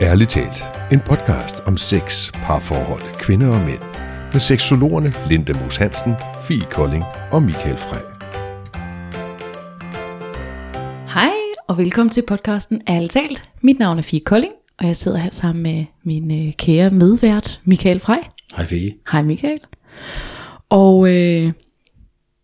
Ærligt talt, en podcast om sex, parforhold, kvinder og mænd. Med seksologerne Linda Moos Hansen, Fie Kolding og Michael Frey. Hej og velkommen til podcasten Ærligt talt. Mit navn er Fie Kolding, og jeg sidder her sammen med min øh, kære medvært Michael Frey. Hej Fie. Hej Michael. Og øh,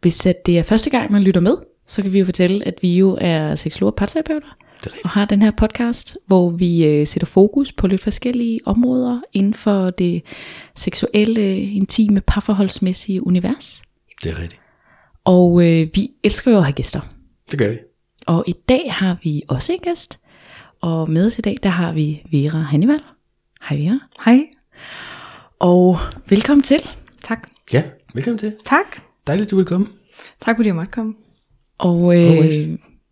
hvis at det er første gang, man lytter med, så kan vi jo fortælle, at vi jo er seksologer og parterapeuter. Det er. Og har den her podcast, hvor vi øh, sætter fokus på lidt forskellige områder inden for det seksuelle, intime, parforholdsmæssige univers. Det er rigtigt. Og øh, vi elsker jo at have gæster. Det gør vi. Og i dag har vi også en gæst. Og med os i dag, der har vi Vera Hannibal. Hej Vera. Hej. Og velkommen til. Tak. Ja, velkommen til. Tak. Dejligt, du vil komme. Tak fordi jeg måtte komme. Og øh, Always.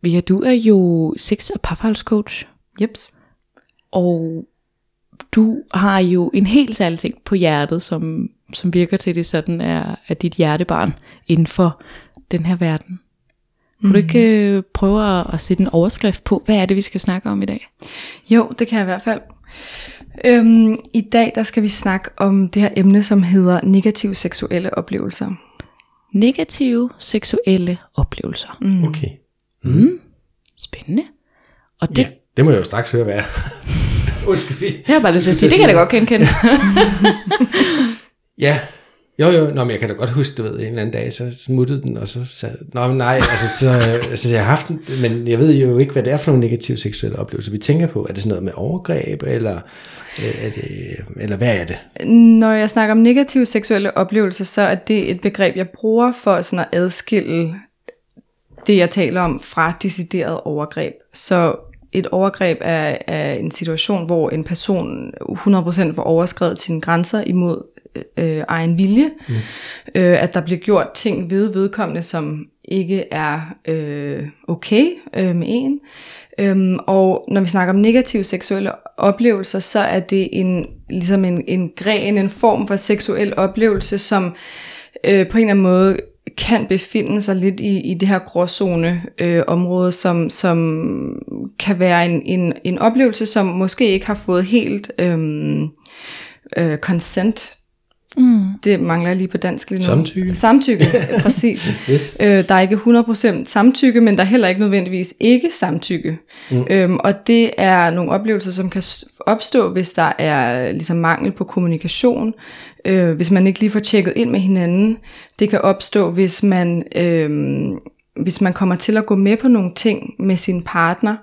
Vera, du er jo sex- og parforholdscoach. Jeps. Og du har jo en helt særlig ting på hjertet, som, som virker til, det sådan er, er dit hjertebarn inden for den her verden. Kunne mm. du ikke øh, prøve at, at sætte en overskrift på, hvad er det, vi skal snakke om i dag? Jo, det kan jeg i hvert fald. Øhm, I dag der skal vi snakke om det her emne, som hedder negative seksuelle oplevelser. Negative seksuelle oplevelser. Mm. Okay. Mm. Spændende. Og det, Ja, det må jeg jo straks høre, hvad er. Undskyld, Fie. jeg har bare lyst til at sige, det kan jeg da godt genkende. Ja. Jo, jo, Nå, men jeg kan da godt huske, du ved, en eller anden dag, så smuttede den, og så sagde Nå, men nej, altså, så, altså, jeg har haft den, men jeg ved jo ikke, hvad det er for nogle negative seksuelle oplevelser, vi tænker på. Er det sådan noget med overgreb, eller, øh, er det, eller hvad er det? Når jeg snakker om negative seksuelle oplevelser, så er det et begreb, jeg bruger for sådan at adskille det, jeg taler om, fra decideret overgreb. Så et overgreb er, er en situation, hvor en person 100% får overskrevet sine grænser imod øh, egen vilje. Mm. Øh, at der bliver gjort ting ved vedkommende, som ikke er øh, okay øh, med en. Øhm, og når vi snakker om negative seksuelle oplevelser, så er det en, ligesom en, en gren, en form for seksuel oplevelse, som øh, på en eller anden måde kan befinde sig lidt i, i det her gråzone øh, område, som, som kan være en, en, en oplevelse, som måske ikke har fået helt øhm, øh, consent. mm. Det mangler lige på dansk lige nu. Samtykke. Samtykke, præcis. Yes. Øh, der er ikke 100% samtykke, men der er heller ikke nødvendigvis ikke samtykke. Mm. Øhm, og det er nogle oplevelser, som kan opstå, hvis der er ligesom mangel på kommunikation, øh, hvis man ikke lige får tjekket ind med hinanden. Det kan opstå, hvis man... Øh, hvis man kommer til at gå med på nogle ting med sin partner,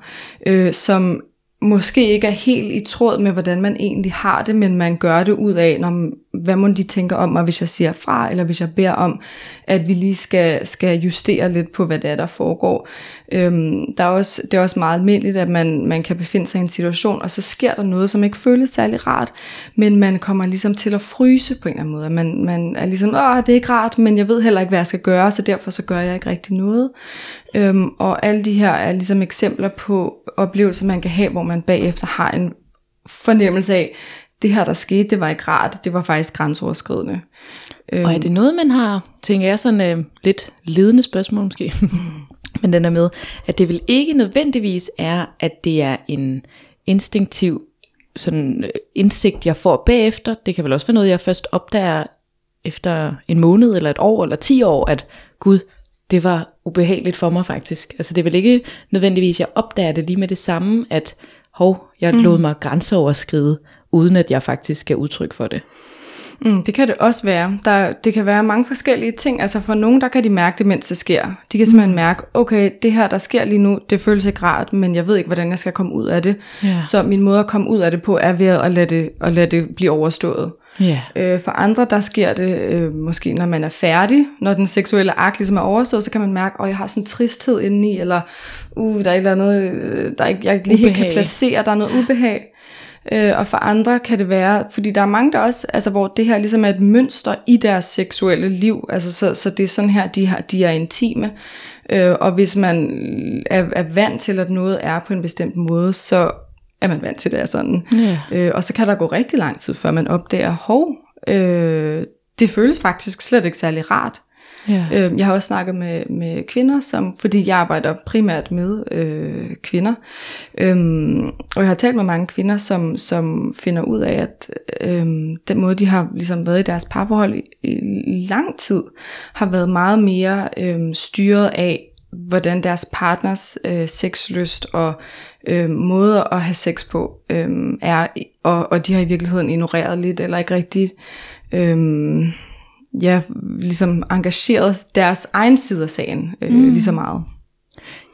øh, som måske ikke er helt i tråd med, hvordan man egentlig har det, men man gør det ud af, når, hvad må de tænker om mig, hvis jeg siger fra, eller hvis jeg beder om, at vi lige skal, skal justere lidt på, hvad det er, der foregår. Øhm, der er også, det er også meget almindeligt, at man, man kan befinde sig i en situation, og så sker der noget, som ikke føles særlig rart, men man kommer ligesom til at fryse på en eller anden måde. Man, man er ligesom, åh, det er ikke rart, men jeg ved heller ikke, hvad jeg skal gøre, så derfor så gør jeg ikke rigtig noget. Øhm, og alle de her er ligesom eksempler på oplevelser, man kan have, hvor man bagefter har en fornemmelse af, det her, der skete, det var ikke rart, det var faktisk grænseoverskridende. Øhm, Og er det noget, man har, tænker jeg, sådan øh, lidt ledende spørgsmål måske, men den er med, at det vel ikke nødvendigvis er, at det er en instinktiv sådan øh, indsigt, jeg får bagefter. Det kan vel også være noget, jeg først opdager efter en måned, eller et år, eller ti år, at gud, det var ubehageligt for mig faktisk. Altså det er vel ikke nødvendigvis, jeg opdager det lige med det samme, at hov, jeg mm. lod mig grænseoverskride, uden at jeg faktisk skal udtryk for det. Mm, det kan det også være. Der, det kan være mange forskellige ting. Altså for nogen, der kan de mærke det, mens det sker. De kan simpelthen mærke, okay, det her, der sker lige nu, det føles ikke rart, men jeg ved ikke, hvordan jeg skal komme ud af det. Ja. Så min måde at komme ud af det på, er ved at lade det, at lade det blive overstået. Ja. Øh, for andre, der sker det øh, måske, når man er færdig. Når den seksuelle akt ligesom er overstået, så kan man mærke, at jeg har sådan en tristhed indeni, eller uh, der er et eller andet, øh, der er ikke, jeg ikke lige helt kan placere, der er noget ubehag. Øh, og for andre kan det være, fordi der er mange der også, altså hvor det her ligesom er et mønster i deres seksuelle liv, altså så, så det er sådan her, de, har, de er intime. Øh, og hvis man er, er vant til, at noget er på en bestemt måde, så er man vant til, det er sådan. Ja. Øh, og så kan der gå rigtig lang tid, før man opdager, hov, øh, det føles faktisk slet ikke særlig rart. Ja. Øh, jeg har også snakket med, med kvinder, som, fordi jeg arbejder primært med øh, kvinder, øhm, og jeg har talt med mange kvinder, som, som finder ud af, at øhm, den måde, de har ligesom været i deres parforhold i, i lang tid, har været meget mere øhm, styret af, hvordan deres partners øh, sexlyst og øh, måder at have sex på øh, er, og, og de har i virkeligheden ignoreret lidt, eller ikke rigtig øh, ja, ligesom engageret deres egen side af sagen øh, mm. lige så meget.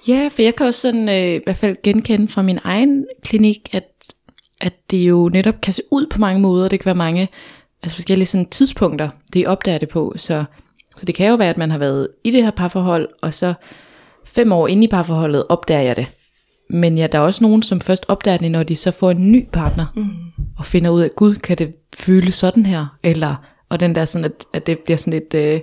Ja, for jeg kan også sådan, øh, i hvert fald genkende fra min egen klinik, at, at det jo netop kan se ud på mange måder. Det kan være mange altså forskellige sådan, tidspunkter, det opdager det på. Så, så det kan jo være, at man har været i det her parforhold, og så fem år inde i parforholdet opdager jeg det. Men ja, der er også nogen, som først opdager det, når de så får en ny partner, mm. og finder ud af, gud, kan det føles sådan her? Eller, og den der sådan, at, at det bliver sådan lidt, øh,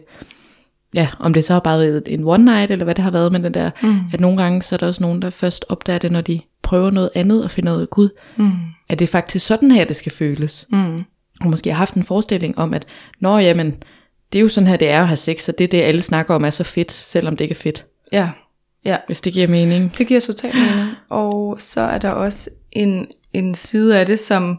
ja, om det så har bare været en one night, eller hvad det har været, men den der, mm. at nogle gange, så er der også nogen, der først opdager det, når de prøver noget andet, og finder ud af, gud, mm. at det er faktisk sådan her, det skal føles. Mm. Og måske har haft en forestilling om, at, nå jamen, det er jo sådan her, det er at have sex, og det er det, alle snakker om er så fedt, selvom det ikke er fedt. Ja, ja. Hvis det giver mening. Det giver totalt mening. Og så er der også en, en side af det, som,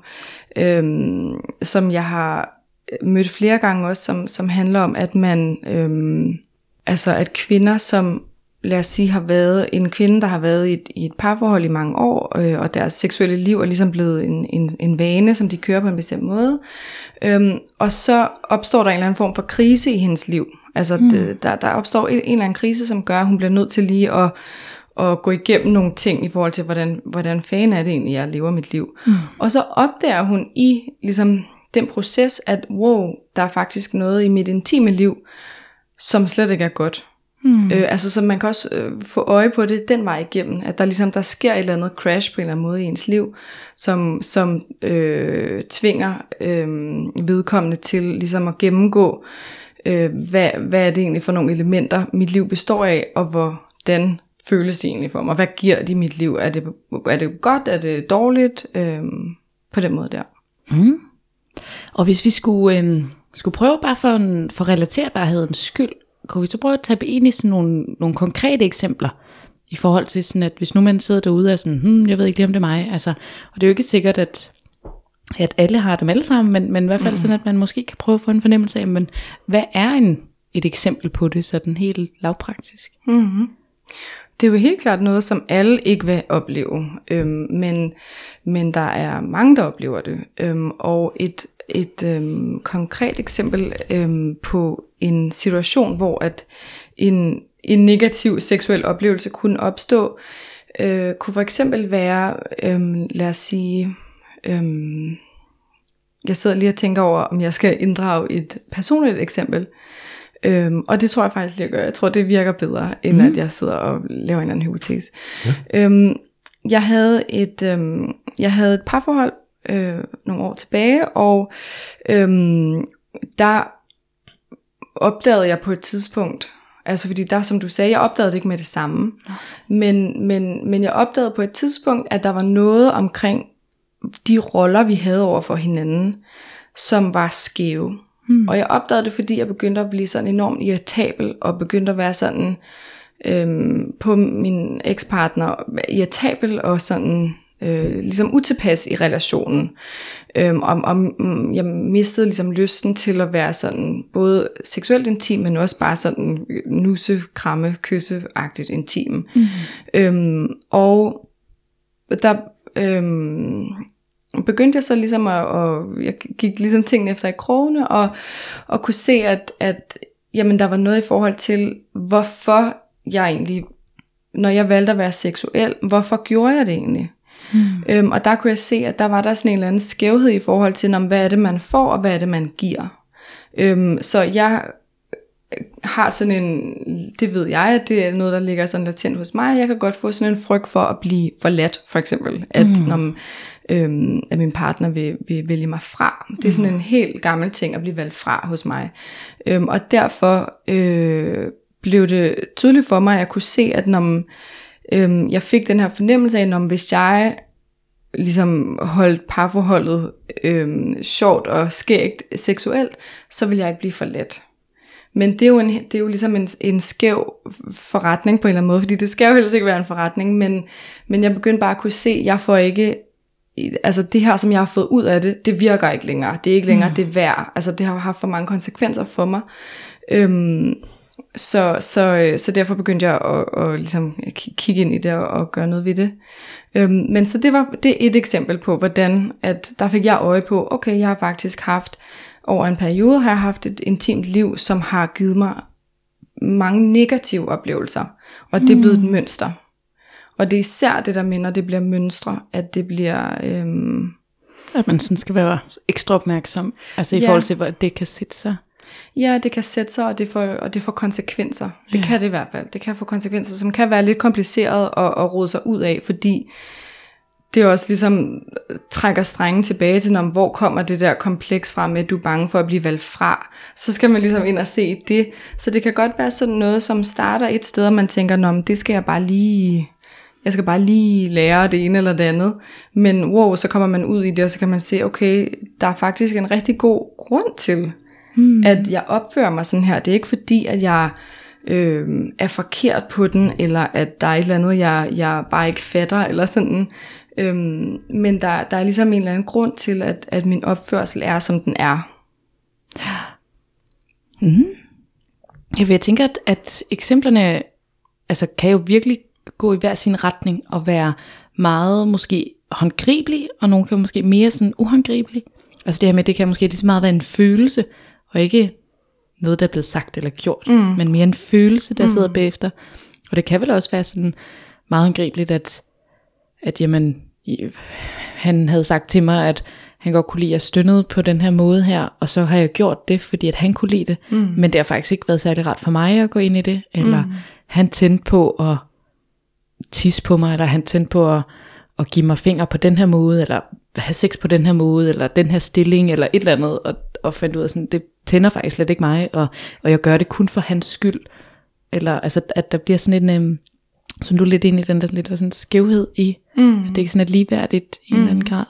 øhm, som jeg har mødt flere gange også, som, som handler om, at man, øhm, altså at kvinder, som lad os sige, har været en kvinde, der har været i et, i et parforhold i mange år, øh, og deres seksuelle liv er ligesom blevet en, en, en vane, som de kører på en bestemt måde. Øhm, og så opstår der en eller anden form for krise i hendes liv. Altså mm. det, der, der opstår en, en eller anden krise, som gør, at hun bliver nødt til lige at, at gå igennem nogle ting i forhold til, hvordan, hvordan fanden er det egentlig, jeg lever mit liv. Mm. Og så opdager hun i ligesom den proces, at wow, der er faktisk noget i mit intime liv, som slet ikke er godt. Mm. Øh, altså så man kan også øh, få øje på det den vej igennem, at der ligesom der sker et eller andet crash på en eller anden måde i ens liv, som, som øh, tvinger øh, vedkommende til ligesom at gennemgå, øh, øh, hvad, hvad er det egentlig for nogle elementer, mit liv består af, og hvordan føles det egentlig for mig, hvad giver det mit liv, er det, er det godt, er det dårligt, øh, på den måde der. Mm. Og hvis vi skulle, øh, skulle prøve bare for, en, for relaterbarhedens skyld, kunne vi så prøve at tage ind i sådan nogle, nogle konkrete eksempler, i forhold til sådan, at hvis nu man sidder derude og er sådan, hmm, jeg ved ikke lige om det er mig, altså, og det er jo ikke sikkert, at, at alle har dem alle sammen, men, men i hvert fald mm. sådan, at man måske kan prøve at få en fornemmelse af, men hvad er en, et eksempel på det, sådan helt lavpraktisk? Mm-hmm. Det er jo helt klart noget, som alle ikke vil opleve, øhm, men, men der er mange, der oplever det. Øhm, og et, et øhm, konkret eksempel øhm, på en situation, hvor at en, en negativ seksuel oplevelse kunne opstå, øh, kunne for eksempel være, øhm, lad os sige, øhm, jeg sidder lige og tænker over, om jeg skal inddrage et personligt eksempel. Øhm, og det tror jeg faktisk lige at gøre. Jeg tror, det virker bedre, end mm. at jeg sidder og laver en anden hypotese. Ja. Øhm, jeg havde et, øhm, jeg havde et parforhold øh, nogle år tilbage, og øhm, der opdagede jeg på et tidspunkt, altså fordi der, som du sagde, jeg opdagede det ikke med det samme, men, men, men jeg opdagede på et tidspunkt, at der var noget omkring de roller, vi havde over for hinanden, som var skæve. Hmm. Og jeg opdagede det, fordi jeg begyndte at blive sådan enormt irritabel, og begyndte at være sådan øhm, på min ekspartner, irritabel og sådan øh, ligesom utilpas i relationen. Øhm, og, og jeg mistede ligesom lysten til at være sådan både seksuelt intim, men også bare sådan nusse, kramme, kysse-agtigt intim. Mm. Øhm, og der øhm, begyndte jeg så ligesom at, og jeg gik ligesom tingene efter i krogene, og, og kunne se, at, at jamen, der var noget i forhold til, hvorfor jeg egentlig, når jeg valgte at være seksuel, hvorfor gjorde jeg det egentlig? Mm. Øhm, og der kunne jeg se, at der var der sådan en eller anden skævhed i forhold til, om, hvad er det, man får, og hvad er det, man giver. Øhm, så jeg har sådan en, det ved jeg, at det er noget, der ligger sådan latent hos mig. Jeg kan godt få sådan en frygt for at blive forladt, for eksempel. At, mm. når, øhm, at min partner vil, vil vælge mig fra. Det er sådan mm. en helt gammel ting at blive valgt fra hos mig. Øhm, og derfor øh, blev det tydeligt for mig, at jeg kunne se, at når øhm, jeg fik den her fornemmelse af, at hvis jeg ligesom holdt parforholdet øhm, sjovt og skægt seksuelt, så vil jeg ikke blive for let. Men det er jo, en, det er jo ligesom en, en skæv forretning på en eller anden måde, fordi det skal jo helst ikke være en forretning, men, men jeg begyndte bare at kunne se, at jeg får ikke, altså det her, som jeg har fået ud af det, det virker ikke længere. Det er ikke længere mm. det værd. Altså det har haft for mange konsekvenser for mig. Øhm, så, så, så derfor begyndte jeg at, at, at ligesom kigge ind i det og, og gøre noget ved det. Øhm, men så det var det er et eksempel på, hvordan at der fik jeg øje på, okay, jeg har faktisk haft over en periode har jeg haft et intimt liv, som har givet mig mange negative oplevelser, og det er blevet et mm. mønster. Og det er især det der minder, det bliver mønstre, at det bliver... Øhm, at man sådan skal være ekstra opmærksom, altså i ja. forhold til, hvor det kan sætte sig. Ja, det kan sætte sig, og det får, og det får konsekvenser. Det ja. kan det i hvert fald. Det kan få konsekvenser, som kan være lidt kompliceret at, at rode sig ud af, fordi det også ligesom trækker strengen tilbage til, når, hvor kommer det der kompleks fra med, at du er bange for at blive valgt fra. Så skal man ligesom ind og se det. Så det kan godt være sådan noget, som starter et sted, og man tænker, Nå, det skal jeg bare lige, jeg skal bare lige lære det ene eller det andet. Men wow, så kommer man ud i det, og så kan man se, okay, der er faktisk en rigtig god grund til, hmm. at jeg opfører mig sådan her. Det er ikke fordi, at jeg øh, er forkert på den, eller at der er et eller andet, jeg, jeg bare ikke fatter, eller sådan. Øhm, men der, der er ligesom en eller anden grund til, at, at min opførsel er, som den er. Mm. Jeg, jeg tænker, at, at eksemplerne altså, kan jo virkelig gå i hver sin retning og være meget måske håndgribelig, og nogle kan måske mere sådan uhåndgribelig. Altså det her med, det kan måske lige så meget være en følelse, og ikke noget, der er blevet sagt eller gjort, mm. men mere en følelse, der mm. sidder bagefter. Og det kan vel også være sådan meget håndgribeligt, at at jamen, han havde sagt til mig, at han godt kunne lide, at jeg stønnede på den her måde her, og så har jeg gjort det, fordi at han kunne lide det, mm. men det har faktisk ikke været særlig ret for mig at gå ind i det, eller mm. han tændte på at tisse på mig, eller han tændte på at, at give mig fingre på den her måde, eller have sex på den her måde, eller den her stilling, eller et eller andet, og, og fandt ud af sådan, det tænder faktisk slet ikke mig, og, og jeg gør det kun for hans skyld, eller altså, at der bliver sådan en, øhm, som du lidt ind i den der lidt sådan skævhed i, mm. at det ikke sådan er ligeværdigt i mm. en eller anden grad.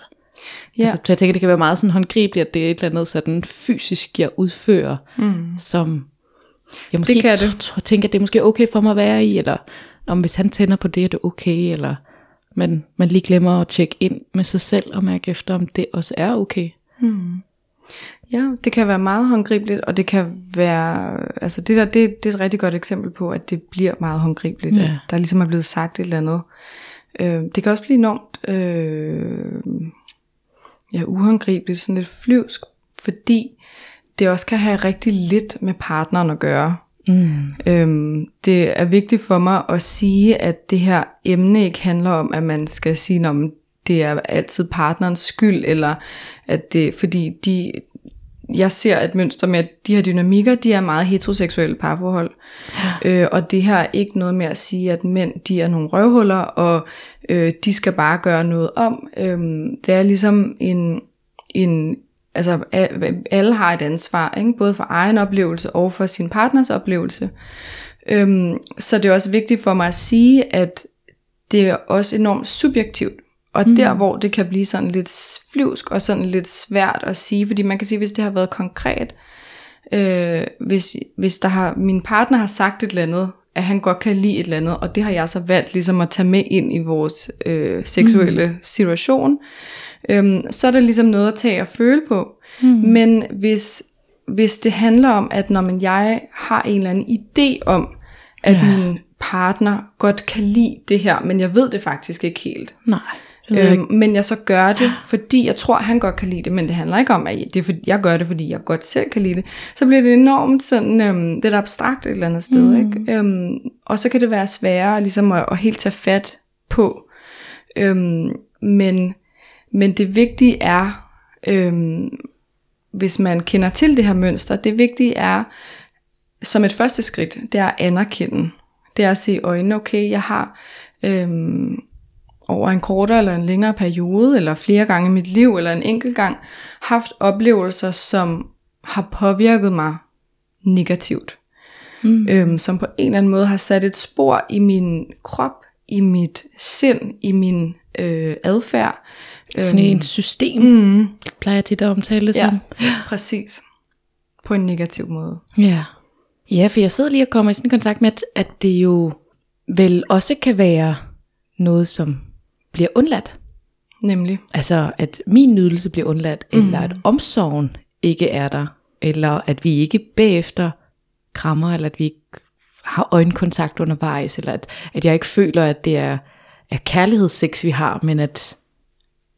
Ja. Altså, så jeg tænker, det kan være meget sådan håndgribeligt, at det er et eller andet sådan fysisk, jeg udfører, mm. som jeg måske det kan det. tænker, at det er måske okay for mig at være i, eller om hvis han tænder på det, er det okay, eller man, man lige glemmer at tjekke ind med sig selv og mærke efter, om det også er okay. Mm. Ja, det kan være meget håndgribeligt, og det kan være, altså det der, det, det er et rigtig godt eksempel på, at det bliver meget håndgribeligt, ja. der ligesom er blevet sagt et eller andet. Øh, det kan også blive enormt øh, ja, uhåndgribeligt, sådan lidt flyvsk, fordi det også kan have rigtig lidt med partneren at gøre. Mm. Øhm, det er vigtigt for mig at sige, at det her emne ikke handler om, at man skal sige, om det er altid partnerens skyld, eller at det, fordi de, jeg ser et mønster med, at de her dynamikker, de er meget heteroseksuelle parforhold. Ja. Øh, og det her er ikke noget med at sige, at mænd, de er nogle røvhuller, og øh, de skal bare gøre noget om. Øh, det er ligesom en, en altså alle har et ansvar, ikke? både for egen oplevelse og for sin partners oplevelse. Øhm, så det er også vigtigt for mig at sige, at det er også enormt subjektivt, og mm. der, hvor det kan blive sådan lidt flyvsk og sådan lidt svært at sige, fordi man kan sige, hvis det har været konkret, øh, hvis, hvis der har, min partner har sagt et eller andet, at han godt kan lide et eller andet, og det har jeg så valgt ligesom at tage med ind i vores øh, seksuelle mm. situation, øh, så er det ligesom noget at tage og føle på. Mm. Men hvis, hvis det handler om, at når man jeg har en eller anden idé om, at ja. min partner godt kan lide det her, men jeg ved det faktisk ikke helt. Nej Øhm, men jeg så gør det, fordi jeg tror, han godt kan lide det, men det handler ikke om, at det er, fordi, jeg gør det, fordi jeg godt selv kan lide det. Så bliver det enormt sådan, øhm, det er abstrakt et eller andet sted. Mm. Ikke? Øhm, og så kan det være sværere ligesom at, at helt tage fat på. Øhm, men, men det vigtige er, øhm, hvis man kender til det her mønster, det vigtige er, som et første skridt, det er at anerkende. Det er at se øjnene, okay, jeg har... Øhm, over en kortere eller en længere periode, eller flere gange i mit liv, eller en enkelt gang, haft oplevelser, som har påvirket mig negativt. Mm. Øhm, som på en eller anden måde har sat et spor i min krop, i mit sind, i min øh, adfærd. Sådan øhm, et system, mm. plejer jeg tit at omtale det ja, som. Ja, præcis. På en negativ måde. Ja. Ja, for jeg sidder lige og kommer i sådan kontakt med, at, at det jo vel også kan være noget, som bliver undladt. Nemlig. Altså, at min nydelse bliver undladt, mm. eller at omsorgen ikke er der, eller at vi ikke bagefter krammer, eller at vi ikke har øjenkontakt undervejs, eller at, at jeg ikke føler, at det er, er kærlighedssex, vi har, men at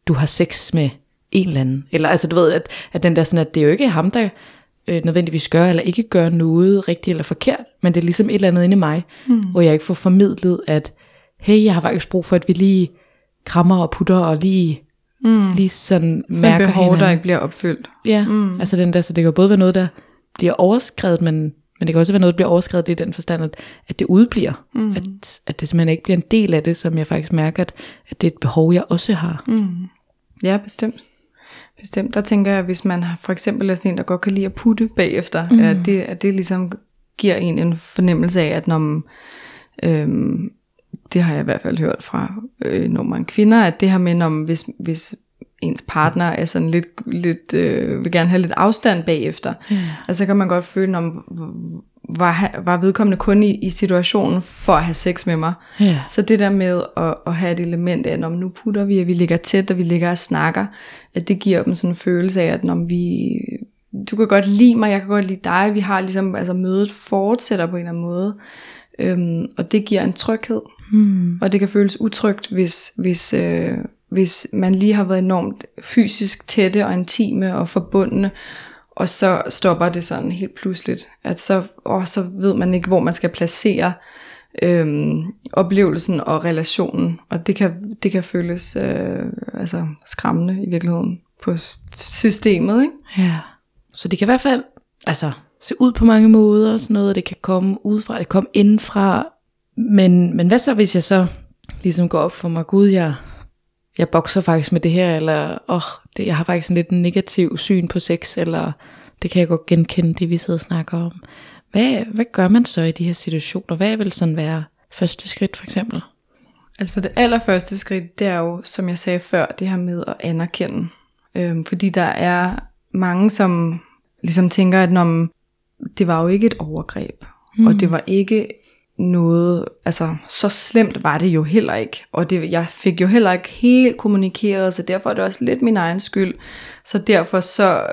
du har sex med en eller anden. Eller altså, du ved, at, at den der sådan, at det er jo ikke ham, der øh, nødvendigvis gør eller ikke gør noget rigtigt eller forkert, men det er ligesom et eller andet inde i mig, mm. hvor jeg ikke får formidlet, at hey, jeg har faktisk brug for, at vi lige krammer og putter og lige, mm. lige sådan mærker behov, hinanden. der ikke bliver opfyldt. Ja, mm. altså den der, så det kan både være noget, der bliver overskrevet, men, men det kan også være noget, der bliver overskrevet i den forstand, at, at det udbliver. Mm. At, at det simpelthen ikke bliver en del af det, som jeg faktisk mærker, at, at det er et behov, jeg også har. Mm. Ja, bestemt. Bestemt. Der tænker jeg, hvis man har- for eksempel er sådan en, der godt kan lide at putte bagefter, mm. at, det, at det ligesom giver en en fornemmelse af, at når man, øhm, det har jeg i hvert fald hørt fra øh, nogle mange kvinder, at det her med, man, hvis, hvis ens partner er sådan lidt, lidt øh, vil gerne have lidt afstand bagefter, mm. altså så kan man godt føle, om var, var vedkommende kun i, i situationen for at have sex med mig. Ja. Så det der med at, at have et element af, når nu putter vi, at vi ligger tæt, og vi ligger og snakker, at det giver dem sådan en følelse af, at når vi, du kan godt lide mig, jeg kan godt lide dig, vi har ligesom, altså mødet fortsætter på en eller anden måde, øhm, og det giver en tryghed, hmm. og det kan føles utrygt, hvis, hvis, øh, hvis man lige har været enormt fysisk tætte og intime og forbundne, og så stopper det sådan helt pludseligt, at så, åh, så ved man ikke, hvor man skal placere øhm, oplevelsen og relationen, og det kan, det kan føles øh, altså skræmmende i virkeligheden på systemet, ikke? Ja. Så det kan i hvert fald altså, se ud på mange måder og sådan noget, og det kan komme udefra, det kan komme indenfra. Men, men hvad så, hvis jeg så ligesom går op for mig, gud, jeg, jeg bokser faktisk med det her, eller åh, det, jeg har faktisk en lidt negativ syn på sex, eller det kan jeg godt genkende, det vi sidder og snakker om. Hvad, hvad gør man så i de her situationer? Hvad vil sådan være første skridt for eksempel? Altså det allerførste skridt, det er jo, som jeg sagde før, det her med at anerkende. Øhm, fordi der er mange, som ligesom tænker, at når det var jo ikke et overgreb, mm. og det var ikke noget, altså så slemt var det jo heller ikke, og det, jeg fik jo heller ikke helt kommunikeret, så derfor er det også lidt min egen skyld, så derfor så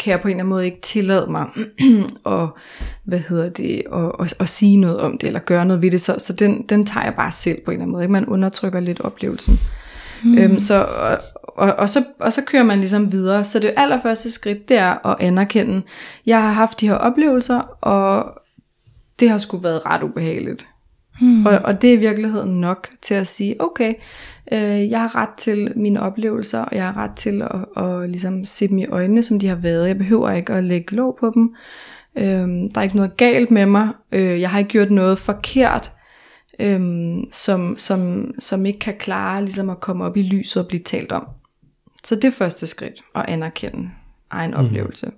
kan jeg på en eller anden måde ikke tillade mig at, hvad hedder det, at, at, at sige noget om det, eller gøre noget ved det, så, så den, den tager jeg bare selv på en eller anden måde, ikke? man undertrykker lidt oplevelsen. Mm. Øhm, så, og, og, og, så, og så kører man ligesom videre. Så det allerførste skridt, det er at anerkende, jeg har haft de her oplevelser, og det har sgu været ret ubehageligt. Hmm. Og, og det er i virkeligheden nok til at sige, okay, øh, jeg har ret til mine oplevelser, og jeg har ret til at, at ligesom se dem i øjnene, som de har været. Jeg behøver ikke at lægge låg på dem. Øh, der er ikke noget galt med mig. Øh, jeg har ikke gjort noget forkert, øh, som, som, som ikke kan klare ligesom at komme op i lyset og blive talt om. Så det er første skridt, at anerkende egen mm. oplevelse.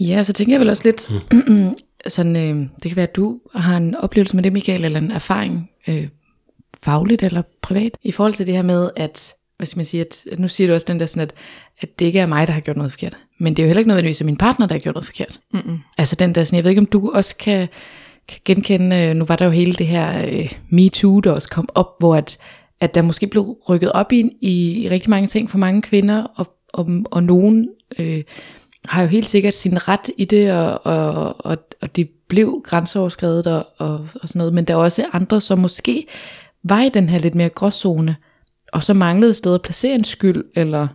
Ja, så tænker jeg vel også lidt, sådan, øh, det kan være, at du har en oplevelse med det, Michael, eller en erfaring, øh, fagligt eller privat, i forhold til det her med, at, hvad skal man sige, at, at nu siger du også den der sådan, at, at det ikke er mig, der har gjort noget forkert. Men det er jo heller ikke nødvendigvis at min partner, der har gjort noget forkert. Mm-mm. Altså den der sådan, jeg ved ikke, om du også kan, kan genkende, øh, nu var der jo hele det her øh, MeToo, der også kom op, hvor at, at der måske blev rykket op i, i, i rigtig mange ting for mange kvinder, og, og, og nogen øh, har jo helt sikkert sin ret i det, og, og, og, og det blev grænseoverskrevet og, og, og sådan noget, men der er også andre, som måske var i den her lidt mere gråzone, og så manglede et sted at placere en skyld, eller,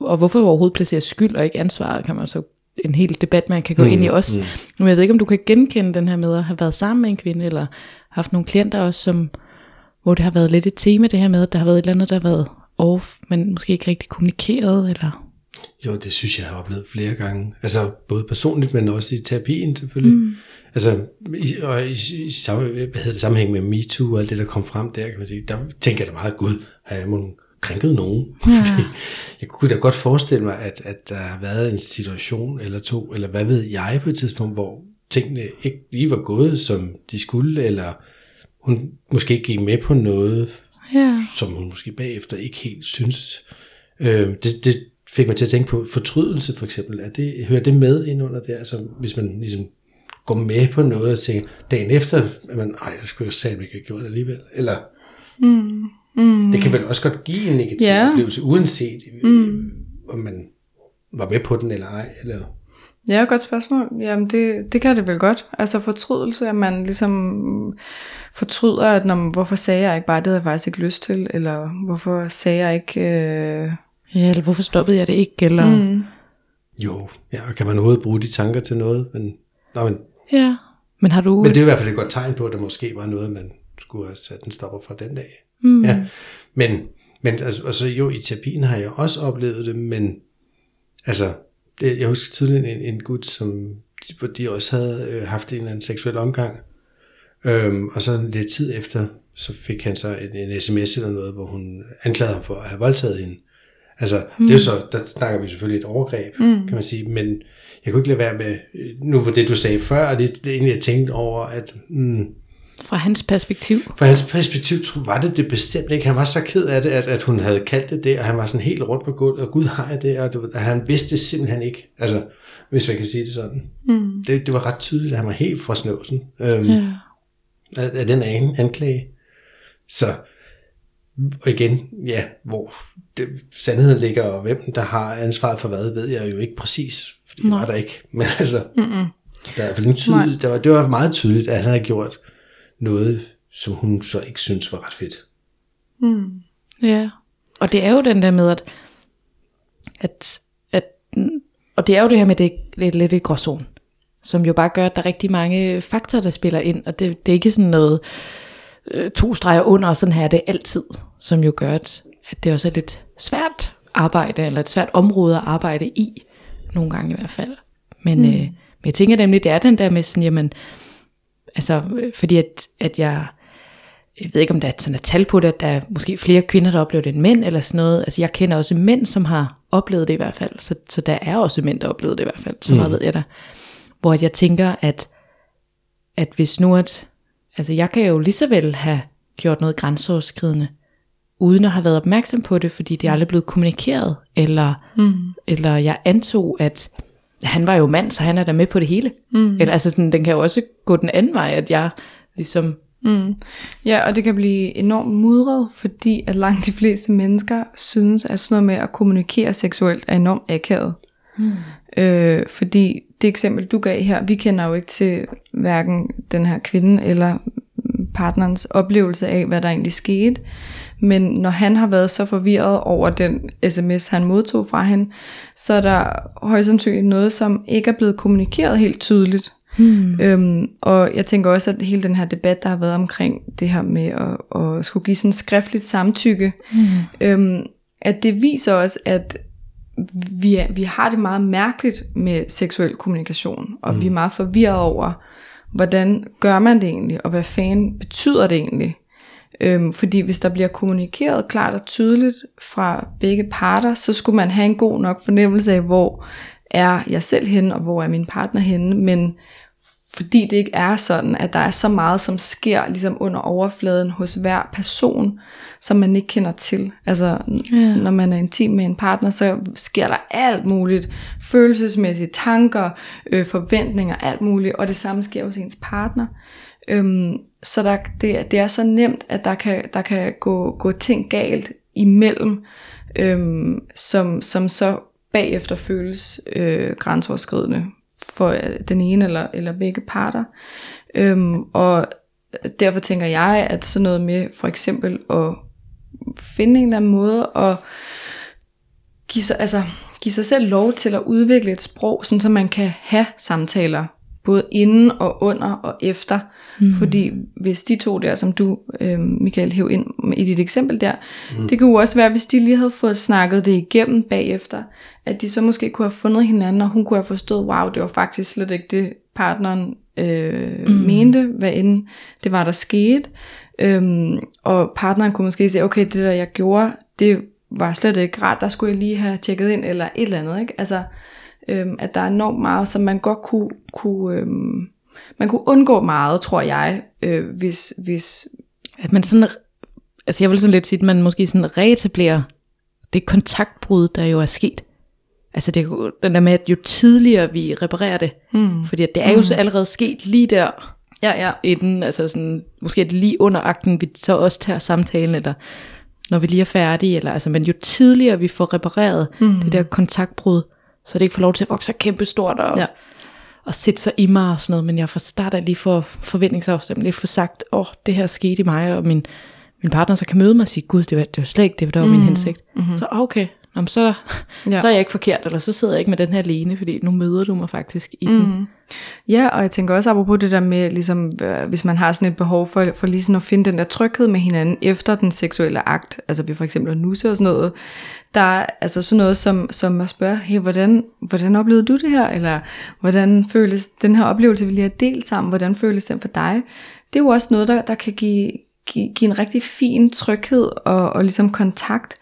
og hvorfor overhovedet placere skyld og ikke ansvar, kan man så en hel debat, man kan gå mm, ind i også. Mm. Men jeg ved ikke, om du kan genkende den her med at have været sammen med en kvinde, eller haft nogle klienter også, som, hvor det har været lidt et tema, det her med, at der har været et eller andet, der har været off, men måske ikke rigtig kommunikeret, eller... Jo, det synes jeg, jeg har oplevet flere gange. Altså både personligt, men også i terapien selvfølgelig. Mm. Altså, i, og i, i samme, hvad hedder det, sammenhæng med MeToo og alt det, der kom frem der, kan man sige, der tænker jeg da meget, gud, har jeg måske krænket nogen? Ja. Jeg kunne da godt forestille mig, at, at der har været en situation eller to, eller hvad ved jeg på et tidspunkt, hvor tingene ikke lige var gået, som de skulle, eller hun måske gik med på noget, ja. som hun måske bagefter ikke helt synes. Øh, det, det fik mig til at tænke på fortrydelse for eksempel. Er det, hører det med ind under det? Altså hvis man ligesom gå med på noget og tænke, dagen efter, at man, ej, jeg skulle jo selv ikke have gjort det alligevel. Eller, Mm. Mm. det kan vel også godt give en negativ Ja. oplevelse, uanset mm. om man var med på den eller ej. Eller, Ja, godt spørgsmål. Jamen, det, det kan det vel godt. Altså fortrydelse, at man ligesom fortryder, at når, hvorfor sagde jeg ikke bare, det havde jeg faktisk ikke lyst til, eller hvorfor sagde jeg ikke... Øh... Ja, eller hvorfor stoppede jeg det ikke? Eller, mm. Mm. jo, ja, og kan man overhovedet bruge de tanker til noget? Men, nå, men, Ja. Men har du... men det er i hvert fald et godt tegn på, at der måske var noget, man skulle have sat en stopper for den dag. mm. Ja, men, men altså, altså, jo, i terapien har jeg også oplevet det, men altså, det, jeg husker tydeligt en, en gut, som, hvor de også havde øh, haft en eller anden seksuel omgang, øhm, og så lidt tid efter, så fik han så en, en sms eller noget, hvor hun anklagede ham for at have voldtaget hende. Altså, mm. det er så, der snakker vi selvfølgelig et overgreb, mm. kan man sige, men jeg kunne ikke lade være med, nu var det du sagde før, og det, det er egentlig, jeg tænkte over, at mm, Fra hans perspektiv. fra hans perspektiv var det det bestemt ikke. Han var så ked af det, at, at hun havde kaldt det det, og han var sådan helt rundt på gulvet, og Gud har jeg det, og at han vidste det simpelthen ikke. Altså, hvis man kan sige det sådan. Mm. Det, det var ret tydeligt, at han var helt fra snøvsen øhm, Ja. af, af den an, anklage. Så, og igen, ja, hvor det, sandheden ligger, og hvem der har ansvaret for hvad, ved jeg jo ikke præcis, fordi det Nej. var der ikke. Men altså, Mm-mm. der er en tydeligt, der var, det var meget tydeligt, at han havde gjort noget, som hun så ikke synes var ret fedt. Mm. Ja, og det er jo den der med, at, at, at og det er jo det her med, det lidt, lidt i gråzone, som jo bare gør, at der er rigtig mange faktorer, der spiller ind, og det, det er ikke sådan noget øh, to streger under, og sådan her er det altid, som jo gør, at, at det også er lidt svært arbejde, eller et svært område at arbejde i, nogle gange i hvert fald. Men, mm. øh, men jeg tænker nemlig, det er den der med sådan, jamen, altså, øh, fordi at, at jeg, jeg ved ikke om der er sådan et tal på det, at der er måske flere kvinder, der oplever det end mænd, eller sådan noget. Altså jeg kender også mænd, som har oplevet det i hvert fald, så, så der er også mænd, der har oplevet det i hvert fald, så meget ved jeg da. Hvor jeg tænker, at, at hvis nu at, altså jeg kan jo lige så vel have gjort noget grænseoverskridende, uden at have været opmærksom på det, fordi det er aldrig blevet kommunikeret, eller, mm. eller jeg antog, at han var jo mand, så han er da med på det hele. Mm. Eller altså sådan, den kan jo også gå den anden vej, at jeg ligesom Mm. Ja, og det kan blive enormt mudret, fordi at langt de fleste mennesker synes, at sådan noget med at kommunikere seksuelt er enormt akavet. Mm. Øh, fordi det eksempel, du gav her, vi kender jo ikke til hverken den her kvinde eller partnerens oplevelse af, hvad der egentlig skete. Men når han har været så forvirret over den sms, han modtog fra hende, så er der højst sandsynligt noget, som ikke er blevet kommunikeret helt tydeligt. Hmm. Øhm, og jeg tænker også, at hele den her debat, der har været omkring det her med at, at skulle give sådan skriftligt samtykke, hmm. øhm, at det viser os, at vi, er, vi har det meget mærkeligt med seksuel kommunikation, og mm. vi er meget forvirret over, hvordan gør man det egentlig, og hvad fanden betyder det egentlig? Øhm, fordi hvis der bliver kommunikeret klart og tydeligt fra begge parter, så skulle man have en god nok fornemmelse af, hvor er jeg selv henne, og hvor er min partner henne, men fordi det ikke er sådan, at der er så meget, som sker ligesom under overfladen hos hver person, som man ikke kender til. Altså, ja. når man er intim med en partner, så sker der alt muligt. Følelsesmæssige tanker, øh, forventninger, alt muligt. Og det samme sker hos ens partner. Øhm, så der, det, det er så nemt, at der kan, der kan gå, gå ting galt imellem, øhm, som, som så bagefter føles øh, grænseoverskridende for øh, den ene eller, eller begge parter. Øhm, og derfor tænker jeg, at sådan noget med for eksempel at finde en eller anden måde at give sig, altså, give sig selv lov til at udvikle et sprog, sådan så man kan have samtaler, både inden og under og efter. Mm. Fordi hvis de to der, som du, øh, Michael, hæv ind i dit eksempel der, mm. det kunne jo også være, hvis de lige havde fået snakket det igennem bagefter, at de så måske kunne have fundet hinanden, og hun kunne have forstået, wow, det var faktisk slet ikke det, partneren øh, mm. mente, hvad end det var, der skete. Øhm, og partneren kunne måske sige, okay, det der jeg gjorde, det var slet ikke rart, der skulle jeg lige have tjekket ind, eller et eller andet, ikke? Altså, øhm, at der er enormt meget, som man godt kunne, kunne øhm, man kunne undgå meget, tror jeg, øh, hvis, hvis at man sådan, altså jeg vil sådan lidt sige, at man måske sådan reetablerer det kontaktbrud, der jo er sket. Altså det, er den der med, at jo tidligere vi reparerer det, mm. fordi det er jo så allerede sket lige der, Ja, ja. inden, altså sådan, måske er det lige under akten, vi så også tager samtalen, eller når vi lige er færdige, eller, altså, men jo tidligere vi får repareret mm. det der kontaktbrud, så det ikke får lov til at vokse kæmpe stort og, Ja. og sætte sig i mig og sådan noget, men jeg får startet lige for forventningsafstemning, lige for sagt, åh, oh, det her skete i mig, og min, min partner så kan møde mig og sige, gud, det var, det var slet ikke det, der var min hensigt. Mm-hmm. Så okay, Nå, så, Ja. så er jeg ikke forkert, eller så sidder jeg ikke med den her alene, fordi nu møder du mig faktisk i mm. den. Ja, og jeg tænker også apropos det der med, ligesom, øh, hvis man har sådan et behov for, for lige sådan at finde den der tryghed med hinanden efter den seksuelle akt, altså ved for eksempel at nusse og sådan noget, der er altså sådan noget som, som at spørge, hey, hvordan, hvordan oplevede du det her? Eller hvordan føles den her oplevelse, vi lige har delt sammen, hvordan føles den for dig? Det er jo også noget, der, der kan give, give, give en rigtig fin tryghed og, og ligesom kontakt,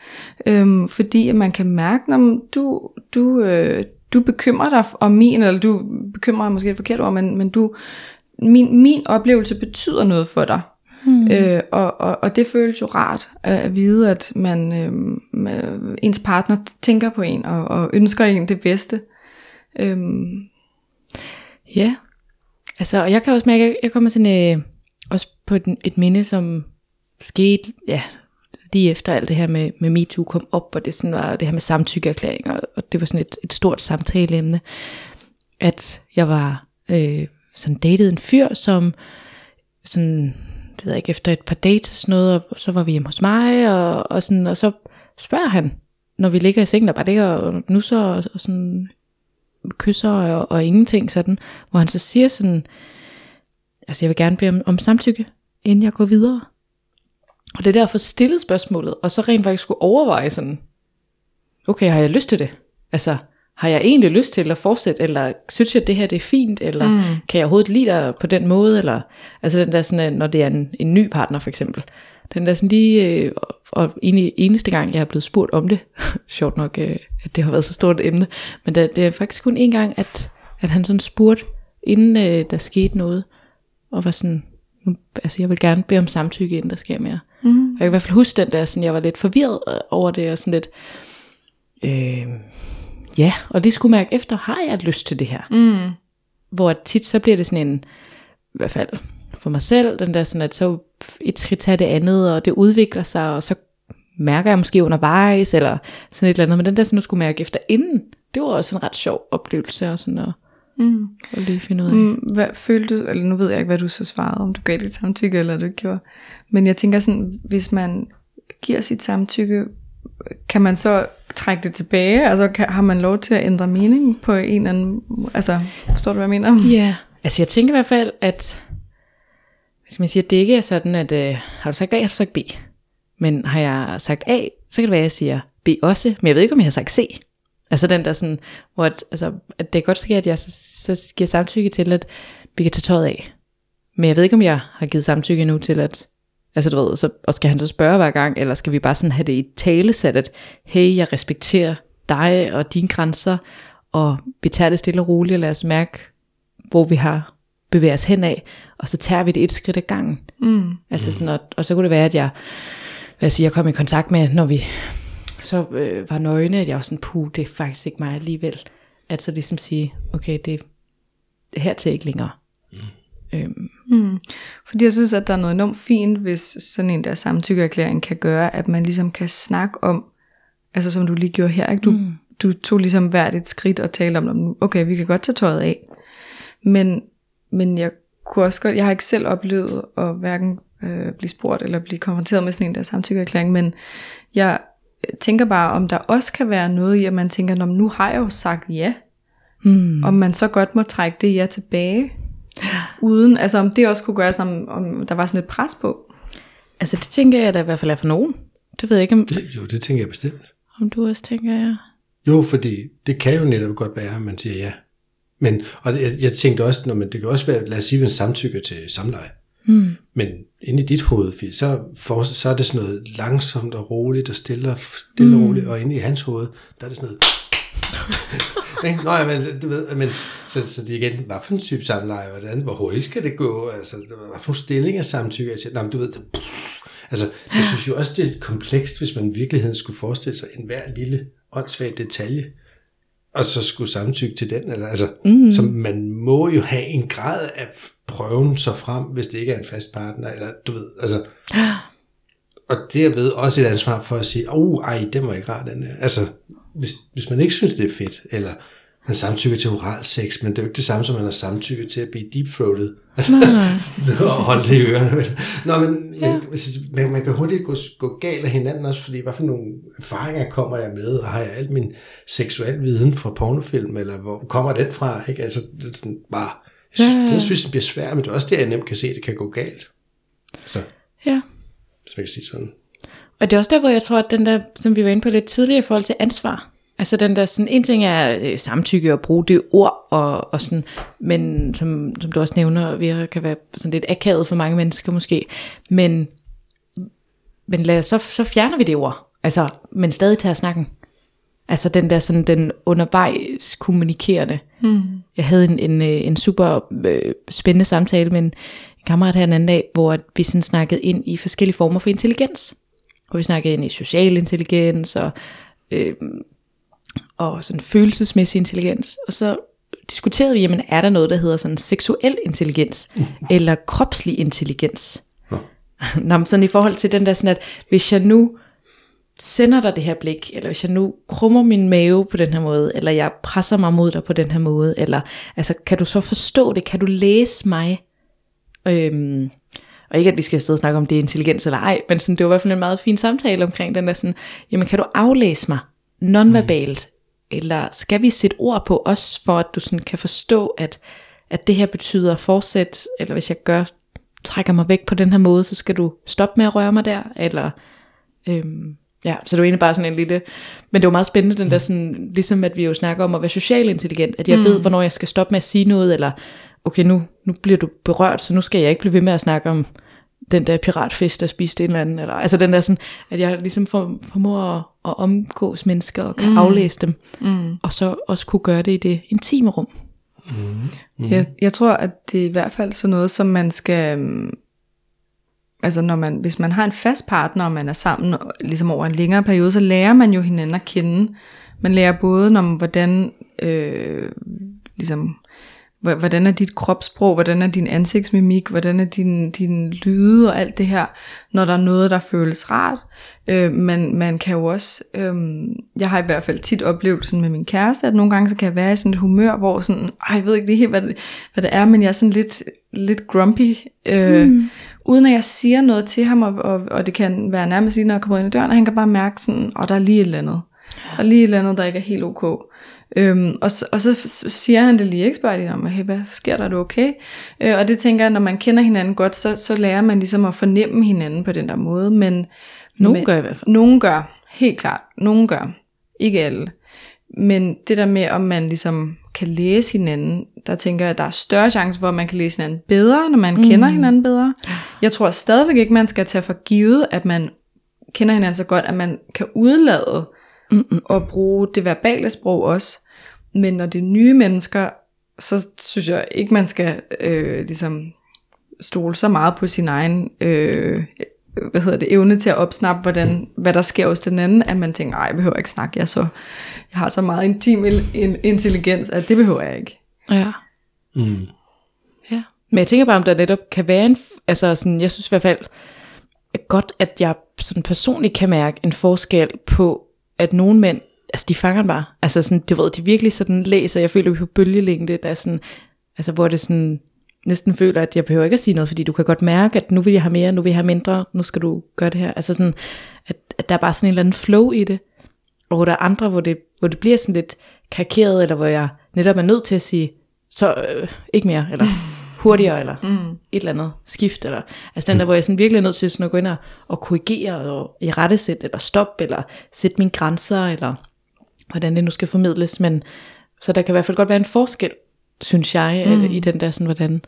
øhm, fordi at man kan mærke, når du, du, øh, du bekymrer dig om min, eller du bekymrer dig måske et forkert ord, men, men du, min, min oplevelse betyder noget for dig. Hmm. Øh, og, og, og det føles jo rart at, vide, at man, øh, ens partner tænker på en og, og ønsker en det bedste. Øhm, Ja, altså, og jeg kan også mærke, jeg kommer sådan, øh, også på den, et minde, som skete, ja, lige efter alt det her med, med MeToo kom op, og det sådan var det her med samtykkeerklæringer, og det var sådan et, et stort samtaleemne, at jeg var øh, sådan datet en fyr, som sådan, det ved jeg ikke, efter et par dates og sådan noget, og så var vi hjemme hos mig, og, og, sådan, og så spørger han, når vi ligger i sengen og bare ligger og nusser og, og sådan kysser og, og ingenting sådan, hvor han så siger sådan, altså jeg vil gerne bede om, om samtykke, inden jeg går videre. Og det er derfor stillet spørgsmålet, og så rent faktisk skulle overveje sådan, okay, har jeg lyst til det? Altså, har jeg egentlig lyst til at fortsætte, eller synes jeg, at det her det er fint, eller mm. kan jeg overhovedet lide dig på den måde, eller, altså den der sådan, øh, når det er en, en ny partner for eksempel, den der sådan lige, øh, og egentlig eneste gang, jeg er blevet spurgt om det, sjovt nok, øh, at det har været så stort et emne, men det, det er faktisk kun en gang, at, at han sådan spurgte, inden øh, der skete noget, og var sådan, nu, altså jeg vil gerne bede om samtykke, inden der sker mere. Mm. Og jeg kan i hvert fald huske den der, sådan, jeg var lidt forvirret øh, over det, og sådan lidt, øh, ja, og det skulle mærke efter, har jeg lyst til det her? mm, Hvor tit så bliver det sådan en, i hvert fald for mig selv, den der sådan, at så et skridt tager det andet, og det udvikler sig, og så mærker jeg måske undervejs, eller sådan et eller andet, men den der sådan, at skulle mærke efter inden, det var også en ret sjov oplevelse, og sådan at, mm. at lige finde ud af. Mm, hvad følte du, eller nu ved jeg ikke, hvad du så svarede, om du gav dit samtykke, eller du gjorde. Men jeg tænker sådan, hvis man giver sit samtykke, kan man så trække det tilbage? Altså kan, har man lov til at ændre mening på en eller anden, altså forstår du, hvad jeg mener? Ja, altså jeg tænker i hvert fald, at hvis man siger, at det ikke er sådan, at øh, har du sagt A, har du sagt B. Men har jeg sagt A, så kan det være, at jeg siger B også, men jeg ved ikke, om jeg har sagt C. Altså den der sådan, hvor at, altså, at det godt sker, at jeg så, giver samtykke til, at vi kan tage tøjet af. Men jeg ved ikke, om jeg har givet samtykke nu til, at Altså du ved, så, og skal han så spørge hver gang, eller skal vi bare sådan have det i talesæt, at hey, jeg respekterer dig og dine grænser, og vi tager det stille og roligt, og lad os mærke, hvor vi har bevæget os hen af, og så tager vi det et skridt ad gangen. Mm. Altså sådan, og, og så kunne det være, at jeg, lad os sige, jeg kom i kontakt med, når vi så øh, var nøgne, at jeg var sådan, puh, det er faktisk ikke mig alligevel. At så ligesom sige, okay, det, hertil ikke længere. Mm. Øhm, Mm. Fordi jeg synes, at der er noget enormt fint, hvis sådan en der samtykkeerklæring kan gøre, at man ligesom kan snakke om, altså som du lige gjorde her, ikke? Du, mm. du tog ligesom hvert et skridt og talte om, okay, vi kan godt tage tøjet af. Men, men jeg kunne også godt, jeg har ikke selv oplevet at hverken øh, blive spurgt eller blive konfronteret med sådan en der samtykkeerklæring, men jeg tænker bare, om der også kan være noget i, at man tænker, "Nå, nu har jeg jo sagt ja, mm. om man så godt må trække det ja tilbage, uden, altså om det også kunne gøres, om, om der var sådan et pres på. Altså det tænker jeg, der i hvert fald er for nogen. Det ved jeg ikke, om, Det, jo, det tænker jeg bestemt. om du også tænker, ja. Jo, fordi det kan jo netop godt være, at man siger ja. Men, og jeg, jeg tænkte også, når man, det kan også være, lad os sige, man samtykker til samleje. Hmm. Men inde i dit hoved, Fie, så, for, så er det sådan noget langsomt og roligt og stille og, stille og roligt, og inde i hans hoved, der er det sådan noget... Ikke? Nå ja, men, du ved, men, så, så det igen, hvad for en type samleje, hvordan, hvor hurtigt skal det gå, altså, hvad for stilling af samtykke, til, Nå, men du ved, det, altså, jeg synes jo også, det er komplekst, hvis man i virkeligheden skulle forestille sig en hver lille åndssvag detalje, og så skulle samtykke til den. Eller, altså, mm. Så man må jo have en grad af prøven så frem, hvis det ikke er en fast partner. Eller du ved, altså... Og derved også et ansvar for at sige, åh, oh, ej, det var ikke rart, den her. Altså, hvis, hvis man ikke synes, det er fedt, eller man samtykker til oral sex, men det er jo ikke det samme, som man har samtykke til at blive deepthroated. og holde det i ørerne. Vel? Nå, men, ja. men man, man kan hurtigt gå, gå galt af hinanden også, fordi hvad for nogle erfaringer kommer jeg med, og har jeg alt min seksuel viden fra pornofilm, eller hvor kommer den fra? Ikke? Altså, det sådan bare, ja, ja, ja. det synes jeg bliver svært, men det er også det, jeg nemt kan se, det kan gå galt. Altså, ja. Hvis man kan sige sådan. Og det er også der, hvor jeg tror, at den der, som vi var inde på lidt tidligere i forhold til ansvar, Altså den der sådan, en ting er øh, samtykke og bruge det ord, og, og sådan, men som, som du også nævner, vi kan være sådan lidt akavet for mange mennesker måske, men, men lad, så, så fjerner vi det ord, altså, men stadig tager snakken. Altså den der sådan, den undervejs kommunikerende. Mm. Jeg havde en, en, øh, en super øh, spændende samtale med en kammerat her en anden dag, hvor vi sådan snakkede ind i forskellige former for intelligens. Hvor vi snakkede ind i social intelligens og øh, og sådan følelsesmæssig intelligens. Og så diskuterede vi, jamen er der noget, der hedder sådan seksuel intelligens, uh. eller kropslig intelligens? Uh. Nå, men sådan i forhold til den der sådan, at hvis jeg nu sender dig det her blik, eller hvis jeg nu krummer min mave på den her måde, eller jeg presser mig mod dig på den her måde, eller altså, kan du så forstå det? Kan du læse mig? Øhm, og ikke at vi skal afsted snakke om det er intelligens eller ej, men sådan, det var i hvert fald en meget fin samtale omkring den der sådan, jamen kan du aflæse mig? nonverbalt? Mm. Eller skal vi sætte ord på os, for at du sådan kan forstå, at, at det her betyder fortsæt, eller hvis jeg gør, trækker mig væk på den her måde, så skal du stoppe med at røre mig der, eller... Øhm, Ja, så det var egentlig bare sådan en lille, men det var meget spændende den der sådan, ligesom at vi jo snakker om at være social intelligent, at jeg mm. ved, hvornår jeg skal stoppe med at sige noget, eller okay, nu, nu bliver du berørt, så nu skal jeg ikke blive ved med at snakke om den der piratfisk, der spiste en eller anden, eller, altså den der sådan, at jeg ligesom for, formår at, at omgås mennesker og kan mm. aflæse dem, mm. og så også kunne gøre det i det intime rum. Mm. Mm. Jeg, jeg tror, at det er i hvert fald sådan noget, som man skal, mm, altså når man, hvis man har en fast partner, og man er sammen ligesom over en længere periode, så lærer man jo hinanden at kende. Man lærer både om, hvordan øh, ligesom hvordan er dit kropssprog, hvordan er din ansigtsmimik, hvordan er din, din lyde og alt det her, når der er noget, der føles rart. Øh, men man kan jo også, øh, jeg har i hvert fald tit oplevelsen med min kæreste, at nogle gange så kan jeg være i sådan et humør, hvor sådan, ej, jeg ved ikke lige helt, hvad det, hvad det er, men jeg er sådan lidt, lidt grumpy, øh, mm. uden at jeg siger noget til ham, og, og, og det kan være nærmest lige, når jeg kommer ind i døren, og han kan bare mærke sådan, og der er lige et eller andet. Der er lige et eller andet, der ikke er helt ok. Øhm, og, så, og så siger han det lige, ikke spørger de om, hey, hvad sker der, er du okay? Øh, og det tænker jeg, når man kender hinanden godt, så, så lærer man ligesom at fornemme hinanden på den der måde. Men, nogen men, gør i hvert fald. Nogen gør, helt klart. Nogen gør. Ikke alle. Men det der med, om man ligesom kan læse hinanden, der tænker jeg, at der er større chance for, at man kan læse hinanden bedre, når man mm. kender hinanden bedre. Jeg tror stadigvæk ikke, man skal tage for givet, at man kender hinanden så godt, at man kan udlade Mm-mm. og bruge det verbale sprog også. Men når det er nye mennesker, så synes jeg ikke, man skal øh, ligesom stole så meget på sin egen øh, hvad hedder det, evne til at opsnappe, hvordan, hvad der sker hos den anden, at man tænker, nej, jeg behøver ikke snakke, jeg, så, jeg har så meget intim intelligens, at det behøver jeg ikke. Ja. Mm. Ja. Men jeg tænker bare, om der netop kan være en, altså sådan, jeg synes i hvert fald, godt, at jeg sådan personligt kan mærke en forskel på at nogle mænd, altså de fanger bare, altså sådan, du ved, de virkelig sådan læser, jeg føler, vi på bølgelængde, der er sådan, altså hvor det sådan, næsten føler, at jeg behøver ikke at sige noget, fordi du kan godt mærke, at nu vil jeg have mere, nu vil jeg have mindre, nu skal du gøre det her, altså sådan, at, at der er bare sådan en eller anden flow i det, og hvor der er andre, hvor det, hvor det bliver sådan lidt karikeret, eller hvor jeg netop er nødt til at sige, så øh, ikke mere, eller hurtigere, eller mm. et eller andet skift, eller, altså den der, hvor jeg sådan virkelig er nødt til sådan at gå ind og, og korrigere, og i rettesæt, eller stoppe, eller sætte mine grænser, eller hvordan det nu skal formidles, men så der kan i hvert fald godt være en forskel, synes jeg, mm. i den der sådan, hvordan,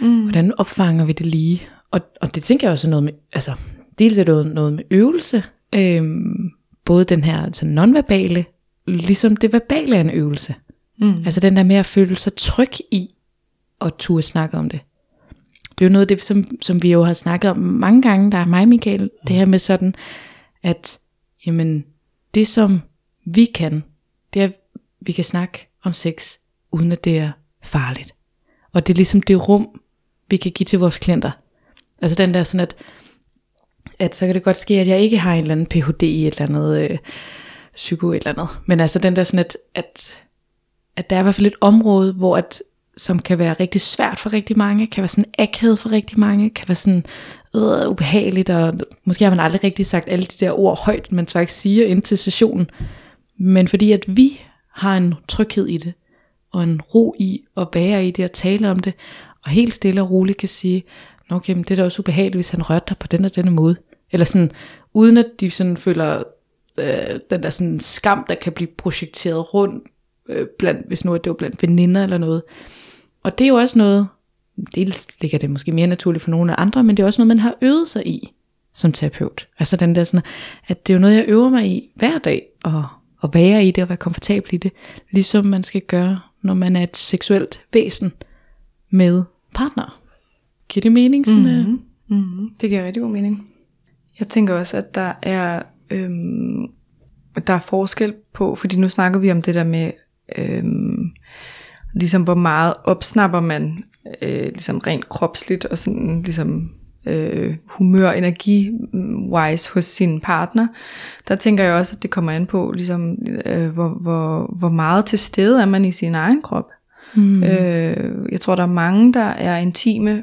mm. hvordan opfanger vi det lige, og, og det tænker jeg også noget med, altså, dels er det noget med øvelse, øhm, både den her altså nonverbale, ligesom det verbale er en øvelse. Mm. Altså den der med at føle sig tryg i, at turde snakke om det. Det er jo noget af det, som, som vi jo har snakket om mange gange, der er mig, Michael, det her med sådan, at jamen, det som vi kan, det er vi kan snakke om sex, uden at det er farligt. Og det er ligesom det rum, vi kan give til vores klienter. Altså den der sådan, at, at så kan det godt ske, at jeg ikke har en eller anden Ph.D. i et eller andet øh, psyko et eller andet. Men altså den der sådan, at, at, at der er i hvert fald et område, hvor at, som kan være rigtig svært for rigtig mange, kan være sådan akavet for rigtig mange, kan være sådan øh, ubehageligt, og måske har man aldrig rigtig sagt alle de der ord højt, man tør ikke siger ind til sessionen. Men fordi at vi har en tryghed i det, og en ro i at være i det og tale om det, og helt stille og roligt kan sige, Nå, okay, men det er da også ubehageligt, hvis han rørte dig på den og denne måde. Eller sådan, uden at de sådan føler øh, den der sådan skam, der kan blive projekteret rundt, øh, blandt, hvis nu er det var blandt veninder eller noget. Og det er jo også noget, dels ligger det måske mere naturligt for nogle af andre, men det er også noget, man har øvet sig i som terapeut. Altså den der sådan, at det er jo noget, jeg øver mig i hver dag, og, og være i det, og være komfortabel i det, ligesom man skal gøre, når man er et seksuelt væsen med partner. Giver det mening? Sådan, øh? mm-hmm. Mm-hmm. Det giver rigtig god mening. Jeg tænker også, at der er, øhm, der er forskel på, fordi nu snakker vi om det der med, øhm, ligesom hvor meget opsnapper man, øh, ligesom rent kropsligt og sådan ligesom øh, humør, energi wise hos sin partner, der tænker jeg også, at det kommer an på, ligesom, øh, hvor, hvor, hvor meget til stede er man i sin egen krop. Mm. Øh, jeg tror, der er mange, der er intime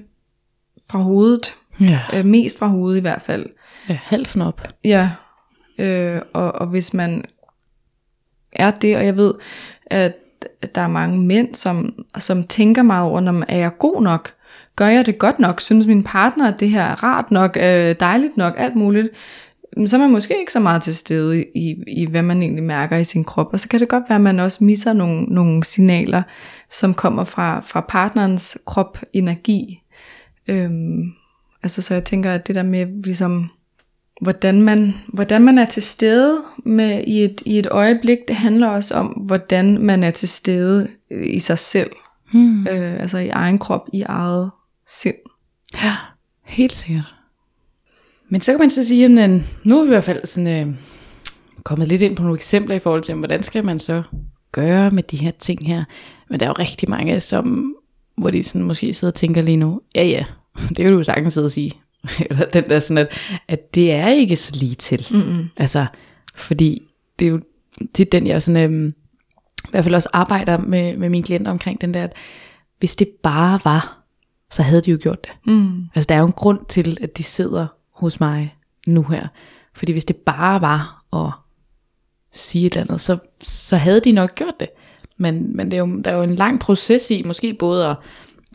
fra hovedet. Ja. Øh, mest fra hovedet i hvert fald. ja, halsen op. Ja, øh, og, og hvis man er det, og jeg ved, at at der er mange mænd, som, som tænker meget over, når er jeg god nok? Gør jeg det godt nok? Synes min partner, at det her er rart nok, øh, dejligt nok, alt muligt? Men så er man måske ikke så meget til stede i, i, hvad man egentlig mærker i sin krop. Og så kan det godt være, at man også misser nogle, nogle signaler, som kommer fra, fra partnerens krop, energi. Øhm, altså så jeg tænker, at det der med ligesom hvordan man, hvordan man er til stede med, i, et, i et øjeblik, det handler også om, hvordan man er til stede i sig selv. Hmm. Øh, altså i egen krop, i eget sind. Ja, helt sikkert. Men så kan man så sige, at øh, nu er vi i hvert fald sådan, øh, kommet lidt ind på nogle eksempler i forhold til, hvordan skal man så gøre med de her ting her. Men der er jo rigtig mange, som, hvor de sådan måske sidder og tænker lige nu, ja ja, det kan du jo sagtens sidde og sige. Eller den der sådan, at, at det er ikke så lige til. Mm-mm. Altså, fordi det er jo tit den, jeg sådan, øhm, i hvert fald også arbejder med, med mine klienter omkring den der, at hvis det bare var, så havde de jo gjort det. Mm. Altså der er jo en grund til, at de sidder hos mig nu her. Fordi hvis det bare var at sige et eller andet, så, så havde de nok gjort det. Men, men det er jo, der er jo en lang proces i, måske både at,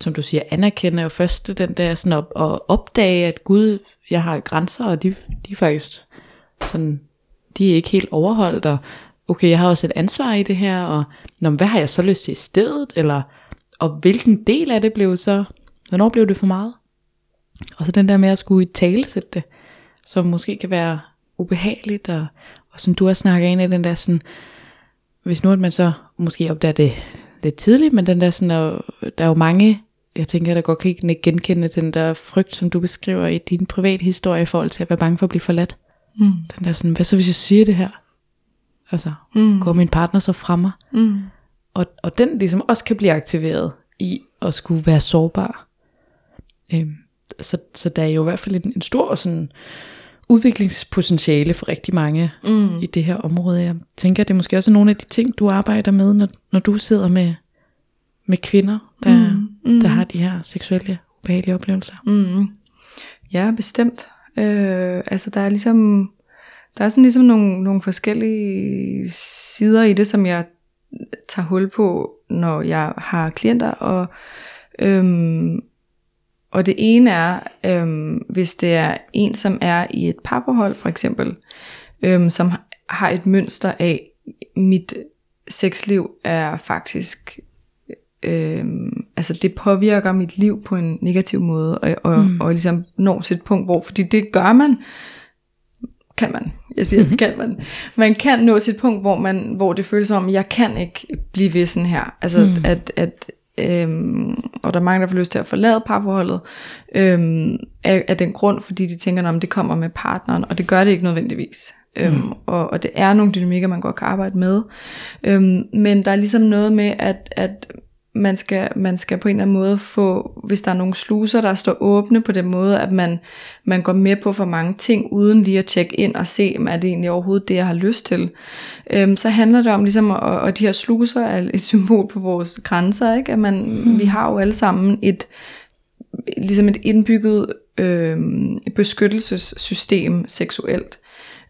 som du siger, anerkende og først den der sådan op, og opdage, at Gud, jeg har grænser, og de, de er faktisk sådan, de er ikke helt overholdt, og okay, jeg har også et ansvar i det her, og nå, hvad har jeg så lyst til i stedet, eller, og hvilken del af det blev så, hvornår blev det for meget? Og så den der med at skulle i talesætte det, som måske kan være ubehageligt, og, og som du har snakket ind i den der sådan, hvis nu at man så måske opdager det lidt tidligt, men den der sådan, der, der er jo mange, jeg tænker, der godt kan ikke genkende den der frygt, som du beskriver i din private historie i forhold til at være bange for at blive forladt. Mm. Den der sådan, hvad så hvis jeg siger det her? Altså, Mm. går min partner så fra mig? Mm. Og, og den ligesom også kan blive aktiveret i at skulle være sårbar. Øhm, så, så der er jo i hvert fald en, en stor sådan, udviklingspotentiale for rigtig mange Mm. i det her område. Jeg tænker, at det er måske også nogle af de ting, du arbejder med, når, når du sidder med, med kvinder, der, Mm, mm. der har de her seksuelle ubehagelige oplevelser. Mm. Ja, bestemt. Øh, altså der er ligesom, der er sådan ligesom nogle, nogle forskellige sider i det, som jeg tager hul på, når jeg har klienter, og, øhm, og det ene er, øhm, hvis det er en, som er i et parforhold for eksempel, øhm, som har et mønster af, mit sexliv er faktisk øhm, altså det påvirker mit liv på en negativ måde, og, og, mm. og ligesom når til et punkt, hvor, fordi det gør man, kan man, jeg siger, det kan man, man kan nå til et punkt, hvor, man, hvor det føles som om, jeg kan ikke blive ved sådan her, altså mm. at, at øhm, og der er mange, der får lyst til at forlade parforholdet, øhm, af, af den grund, fordi de tænker, om det kommer med partneren, og det gør det ikke nødvendigvis. Øhm, og, og det er nogle dynamikker, man godt kan arbejde med. Øhm, men der er ligesom noget med, at, at man skal, man skal på en eller anden måde få, hvis der er nogle sluser, der står åbne på den måde, at man, man går med på for mange ting, uden lige at tjekke ind og se, om er det egentlig overhovedet det, jeg har lyst til. Øhm, så handler det om ligesom, at, og de her sluser er et symbol på vores grænser, ikke? at man, mm. vi har jo alle sammen et, ligesom et indbygget øh, beskyttelsessystem seksuelt.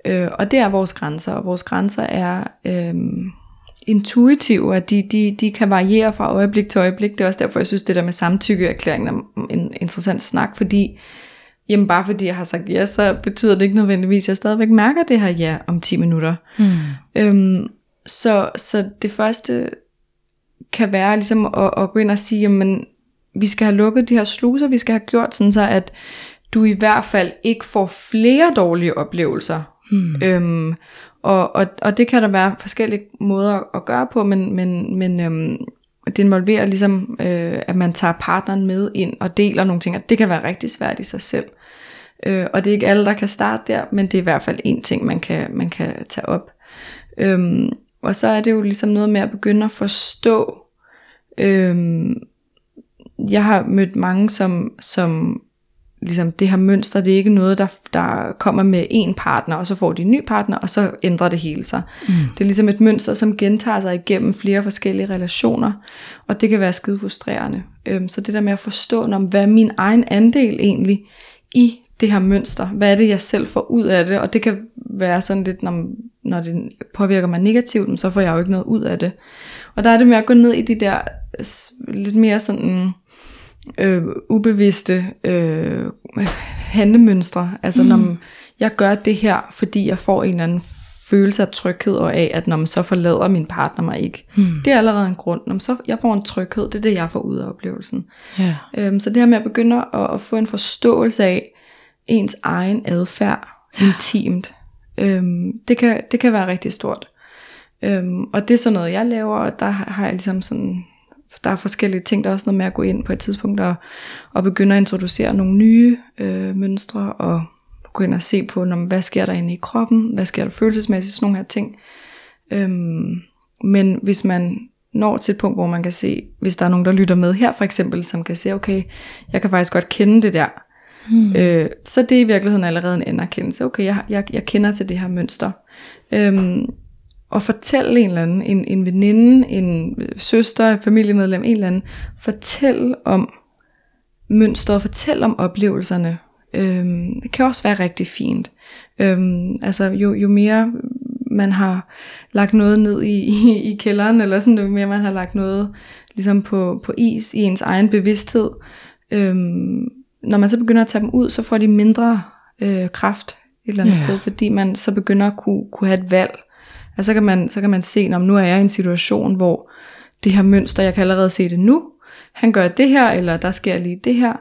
Øh, og det er vores grænser, og vores grænser er øh, intuitive, at de, de, de kan variere fra øjeblik til øjeblik. Det er også derfor, jeg synes, det der med samtykkeerklæringen er en interessant snak, fordi jamen bare fordi jeg har sagt ja, så betyder det ikke nødvendigvis, at jeg stadigvæk mærker det her ja om 10 minutter. Mm. Øhm, så, så det første kan være ligesom at, at gå ind og sige, jamen vi skal have lukket de her sluser, vi skal have gjort sådan så, at du i hvert fald ikke får flere dårlige oplevelser. Hmm. Øhm, og, og, og det kan der være forskellige måder at gøre på, men, men, men øhm, det involverer ligesom, øh, at man tager partneren med ind og deler nogle ting, og det kan være rigtig svært i sig selv. Øh, og det er ikke alle, der kan starte der, men det er i hvert fald en ting, man kan, man kan tage op. Øhm, og så er det jo ligesom noget med at begynde at forstå, øhm, jeg har mødt mange, som, som ligesom det her mønster, det er ikke noget, der, der kommer med en partner, og så får de en ny partner, og så ændrer det hele sig. Mm. Det er ligesom et mønster, som gentager sig igennem flere forskellige relationer, og det kan være skide frustrerende. Øhm, så det der med at forstå, når, hvad er min egen andel egentlig i det her mønster? Hvad er det, jeg selv får ud af det? Og det kan være sådan lidt, når, når det påvirker mig negativt, så får jeg jo ikke noget ud af det. Og der er det med at gå ned i de der lidt mere sådan øh, ubevidste øh, handlemønstre. Altså mm. når jeg gør det her, fordi jeg får en eller anden følelse af tryghed og af, at når man så forlader min partner mig ikke. Mm. Det er allerede en grund. Når man så, jeg får en tryghed, det er det, jeg får ud af oplevelsen. Yeah. Øhm, så det her med at begynde at, at få en forståelse af ens egen adfærd intimt, øhm, det, kan, det kan være rigtig stort. Øhm, og det er sådan noget, jeg laver, og der har jeg ligesom sådan der er forskellige ting, der er også noget med at gå ind på et tidspunkt og, og begynde at introducere nogle nye øh, mønstre og gå ind og se på, når, hvad sker der inde i kroppen, hvad sker der følelsesmæssigt, sådan nogle her ting. Øhm, men hvis man når til et punkt, hvor man kan se, hvis der er nogen, der lytter med her for eksempel, som kan se, okay, jeg kan faktisk godt kende det der, hmm. øh, så det er i virkeligheden allerede en anerkendelse. Okay, jeg, jeg, jeg kender til det her mønster. Øhm, og fortælle en eller anden, en, en veninde, en søster, familiemedlem, en eller anden, fortælle om mønstret, fortælle om oplevelserne. Øhm, det kan også være rigtig fint. Øhm, altså jo, jo mere man har lagt noget ned i, i, i kælderen, eller sådan, jo mere man har lagt noget ligesom på, på is i ens egen bevidsthed, øhm, når man så begynder at tage dem ud, så får de mindre øh, kraft et eller andet yeah. sted, fordi man så begynder at kunne, kunne have et valg. Altså så kan man, så kan man se, om nu er jeg i en situation, hvor det her mønster, jeg kan allerede se det nu, han gør det her, eller der sker lige det her.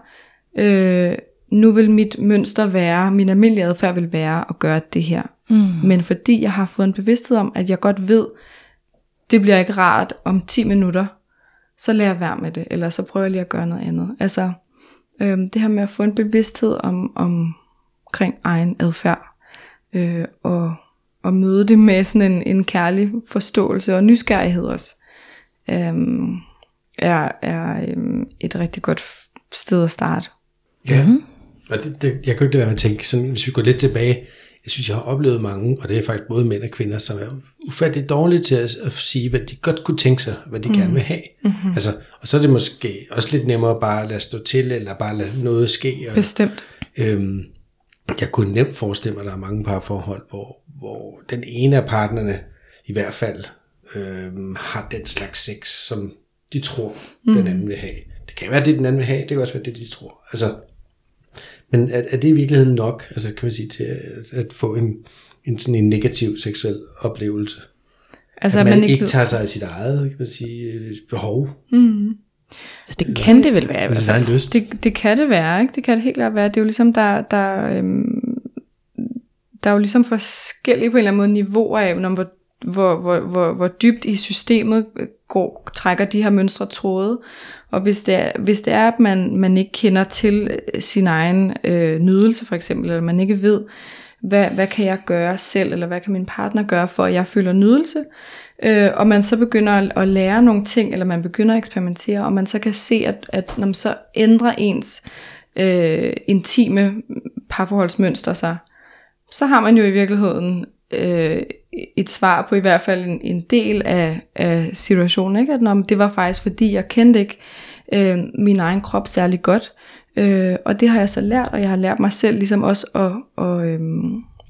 Øh, nu vil mit mønster være, min almindelige adfærd vil være at gøre det her. Mm. Men fordi jeg har fået en bevidsthed om, at jeg godt ved, det bliver ikke rart om 10 minutter, så lader jeg være med det, eller så prøver jeg lige at gøre noget andet. Altså, øh, det her med at få en bevidsthed om, om omkring egen adfærd, øh, og at møde det med sådan en, en kærlig forståelse og nysgerrighed også, øhm, er, er øhm, et rigtig godt sted at starte. Ja, mm-hmm. og det, det, jeg kan jo ikke lade være med at tænke, sådan, hvis vi går lidt tilbage, jeg synes, jeg har oplevet mange, og det er faktisk både mænd og kvinder, som er ufatteligt dårlige til at, at sige, hvad de godt kunne tænke sig, hvad de mm. gerne vil have. Mm-hmm. Altså, og så er det måske også lidt nemmere bare at lade stå til, eller bare lade noget ske. Og, Bestemt. Øhm, jeg kunne nemt forestille mig, at der er mange parforhold, hvor, hvor den ene af partnerne i hvert fald øh, har den slags sex, som de tror, mm. den anden vil have. Det kan være det, den anden vil have, det kan også være det, de tror. Altså, men er, er det i virkeligheden nok, altså kan man sige, til at, at få en, en, sådan en negativ seksuel oplevelse? Altså, at man, man ikke tager sig af sit eget, kan man sige, behov? Mm. Altså det kan det vel være i hvert fald. Lyst. Det, det kan det være, ikke? Det kan det helt klart være. Det er jo ligesom, der, der, øhm, der er jo ligesom forskellige på en eller anden måde niveauer af, når, hvor, hvor, hvor, hvor, hvor dybt i systemet går, trækker de her mønstre tråde. Og hvis det er, hvis det er at man, man ikke kender til sin egen øh, nydelse for eksempel, eller man ikke ved, hvad, hvad kan jeg gøre selv, eller hvad kan min partner gøre, for at jeg føler nydelse, øh, og man så begynder at, at lære nogle ting, eller man begynder at eksperimentere, og man så kan se, at, at når man så ændrer ens øh, intime parforholdsmønster sig, så har man jo i virkeligheden øh, et svar på i hvert fald en, en del af, af situationen, ikke? at når, det var faktisk fordi, jeg kendte ikke øh, min egen krop særlig godt, øh, og det har jeg så lært, og jeg har lært mig selv ligesom også at, og, øh,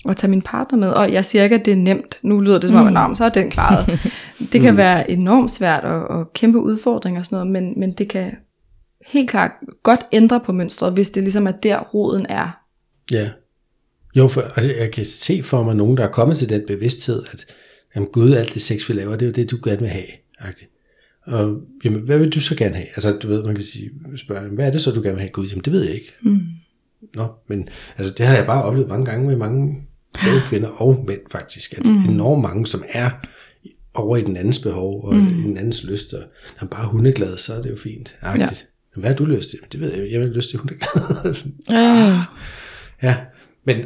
at tage min partner med, og jeg siger ikke, at det er nemt, nu lyder det som om, mm. at så er den klaret. det kan mm. være enormt svært og, og kæmpe udfordringer og sådan noget, men, men det kan helt klart godt ændre på mønstret, hvis det ligesom er der roden er. Ja. Jo, for altså, jeg kan se for mig nogen, der er kommet til den bevidsthed, at jamen, Gud, alt det sex, vi laver, det er jo det, du gerne vil have. Agtigt. Og jamen, hvad vil du så gerne have? Altså, du ved, man kan sige, spørge, hvad er det så, du gerne vil have Gud? Jamen, det ved jeg ikke. Mm. Nå, men altså, det har jeg bare oplevet mange gange med mange både kvinder og mænd faktisk, at mm. enormt mange, som er over i den andens behov og mm. den andens lyst, og når man bare er hundeglad, så er det jo fint. Agtigt. Ja. Hvad har du lyst til? Det ved jeg, jeg vil lyst til hundeglad. ja. ja. Men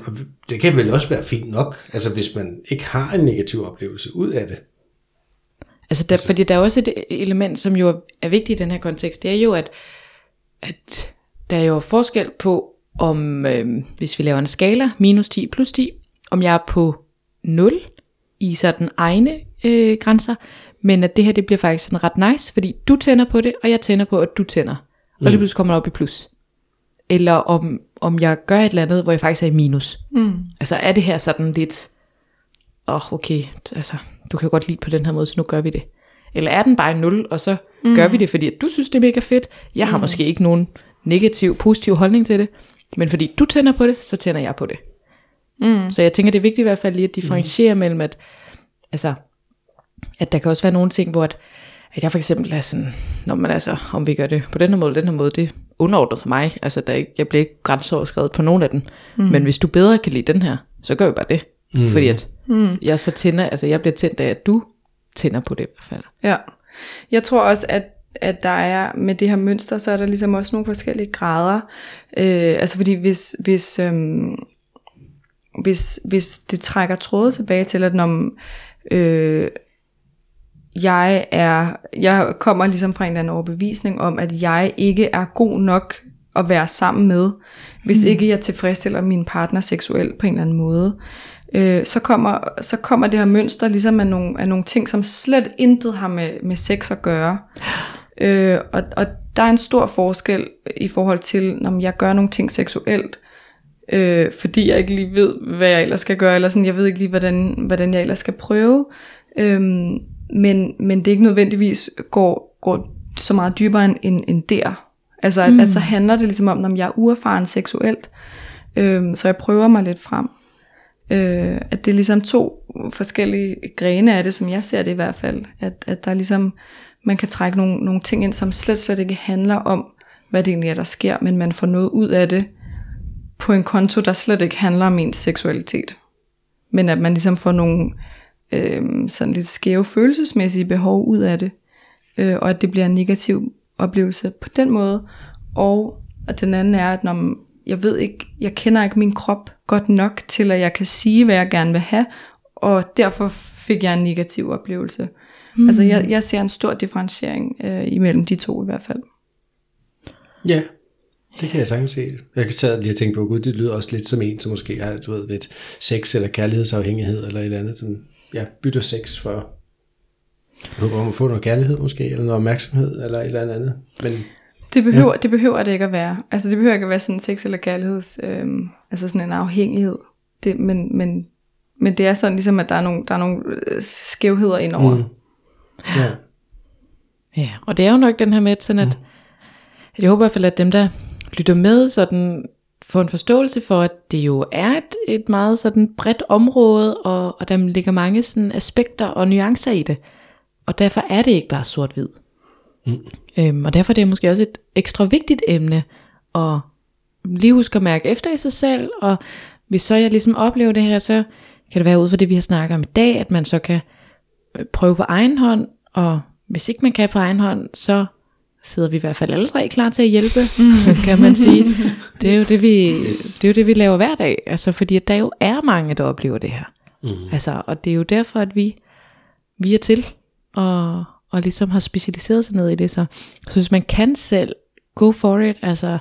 det kan vel også være fint nok, altså hvis man ikke har en negativ oplevelse ud af det. Altså, der, altså. fordi der er også et element, som jo er vigtigt i den her kontekst, det er jo, at, at der er jo forskel på, om øh, hvis vi laver en skala, minus 10 plus 10, om jeg er på 0 i sådan egne øh, grænser, men at det her det bliver faktisk sådan ret nice, fordi du tænder på det, og jeg tænder på, at du tænder. Og mm. lige pludselig kommer op i plus. Eller om om jeg gør et eller andet, hvor jeg faktisk er i minus. Mm. Altså er det her sådan lidt, åh oh, okay, altså du kan jo godt lide på den her måde, så nu gør vi det. Eller er den bare nul, og så mm. gør vi det, fordi du synes, det er mega fedt. Jeg har mm. måske ikke nogen negativ, positiv holdning til det, men fordi du tænder på det, så tænder jeg på det. Mm. Så jeg tænker, det er vigtigt i hvert fald lige at differentiere mm. mellem, at, altså, at der kan også være nogle ting, hvor at, at jeg for eksempel er sådan, når man altså, om vi gør det på den her måde, den her måde, det underordnet for mig. Altså, der ikke, jeg bliver ikke grænseoverskrevet på nogen af dem. Mm. Men hvis du bedre kan lide den her, så gør vi bare det. Mm. Fordi at mm. jeg så tænder, altså jeg bliver tændt af, at du tænder på det i hvert fald. Ja. Jeg tror også, at at der er med det her mønster, så er der ligesom også nogle forskellige grader. Øh, altså fordi hvis, hvis, øhm, hvis, hvis det trækker trådet tilbage til, at når øh, jeg er, jeg kommer ligesom fra en eller anden overbevisning om, at jeg ikke er god nok at være sammen med, hvis mm. ikke jeg tilfredsstiller min partner seksuelt på en eller anden måde. Øh, så, kommer, så kommer det her mønster ligesom af nogle, af nogle ting, som slet intet har med, med sex at gøre. Øh, og, og der er en stor forskel i forhold til, når jeg gør nogle ting seksuelt, øh, fordi jeg ikke lige ved, hvad jeg ellers skal gøre, eller sådan, jeg ved ikke lige, hvordan, hvordan jeg ellers skal prøve. Øh, men, men det ikke nødvendigvis går, går så meget dybere end, end, end der. Altså, mm. at, så handler det ligesom om, når jeg er uerfaren seksuelt, øh, så jeg prøver mig lidt frem. Øh, at det er ligesom to forskellige grene af det, som jeg ser det i hvert fald. At, at der ligesom, man kan trække nogle, nogle ting ind, som slet slet ikke handler om, hvad det egentlig er, der sker, men man får noget ud af det på en konto, der slet ikke handler om ens seksualitet. Men at man ligesom får nogle øh, sådan lidt skæve følelsesmæssige behov ud af det, øh, og at det bliver en negativ oplevelse på den måde, og at den anden er, at når jeg ved ikke, jeg kender ikke min krop godt nok til, at jeg kan sige, hvad jeg gerne vil have, og derfor fik jeg en negativ oplevelse. Mm. Altså jeg, jeg ser en stor differentiering øh, imellem de to i hvert fald. Ja, det kan jeg sagtens se. Jeg kan sad lige og tænke på, gud, det lyder også lidt som en, som måske har du ved, lidt sex eller kærlighedsafhængighed eller et eller andet, som ja, bytter sex for, jeg håber om at få noget kærlighed måske, eller noget opmærksomhed, eller et eller andet. Men, det behøver, ja. det behøver det ikke at være. Altså det behøver ikke at være sådan sex eller kærligheds, øhm, altså sådan en afhængighed. Det, men, men, men det er sådan ligesom, at der er nogle, der er nogle øh, skævheder indover. Mm. Ja. ja, og det er jo nok den her med, sådan at, mm. at jeg håber i hvert fald, at dem, der lytter med, sådan få en forståelse for, at det jo er et, et meget sådan bredt område, og, og der ligger mange sådan aspekter og nuancer i det. Og derfor er det ikke bare sort-hvid. Mm. Øhm, og derfor er det måske også et ekstra vigtigt emne at lige huske at mærke efter i sig selv, og hvis så jeg ligesom oplever det her, så kan det være ud fra det, vi har snakket om i dag, at man så kan øh, prøve på egen hånd, og hvis ikke man kan på egen hånd, så sidder vi i hvert fald alle tre klar til at hjælpe, kan man sige. Det er jo det, vi, det er jo det, vi laver hver dag. Altså, fordi der jo er mange, der oplever det her. Mm. Altså, og det er jo derfor, at vi, vi er til, og, og ligesom har specialiseret sig ned i det. Så, så hvis man kan selv, go for it. Altså,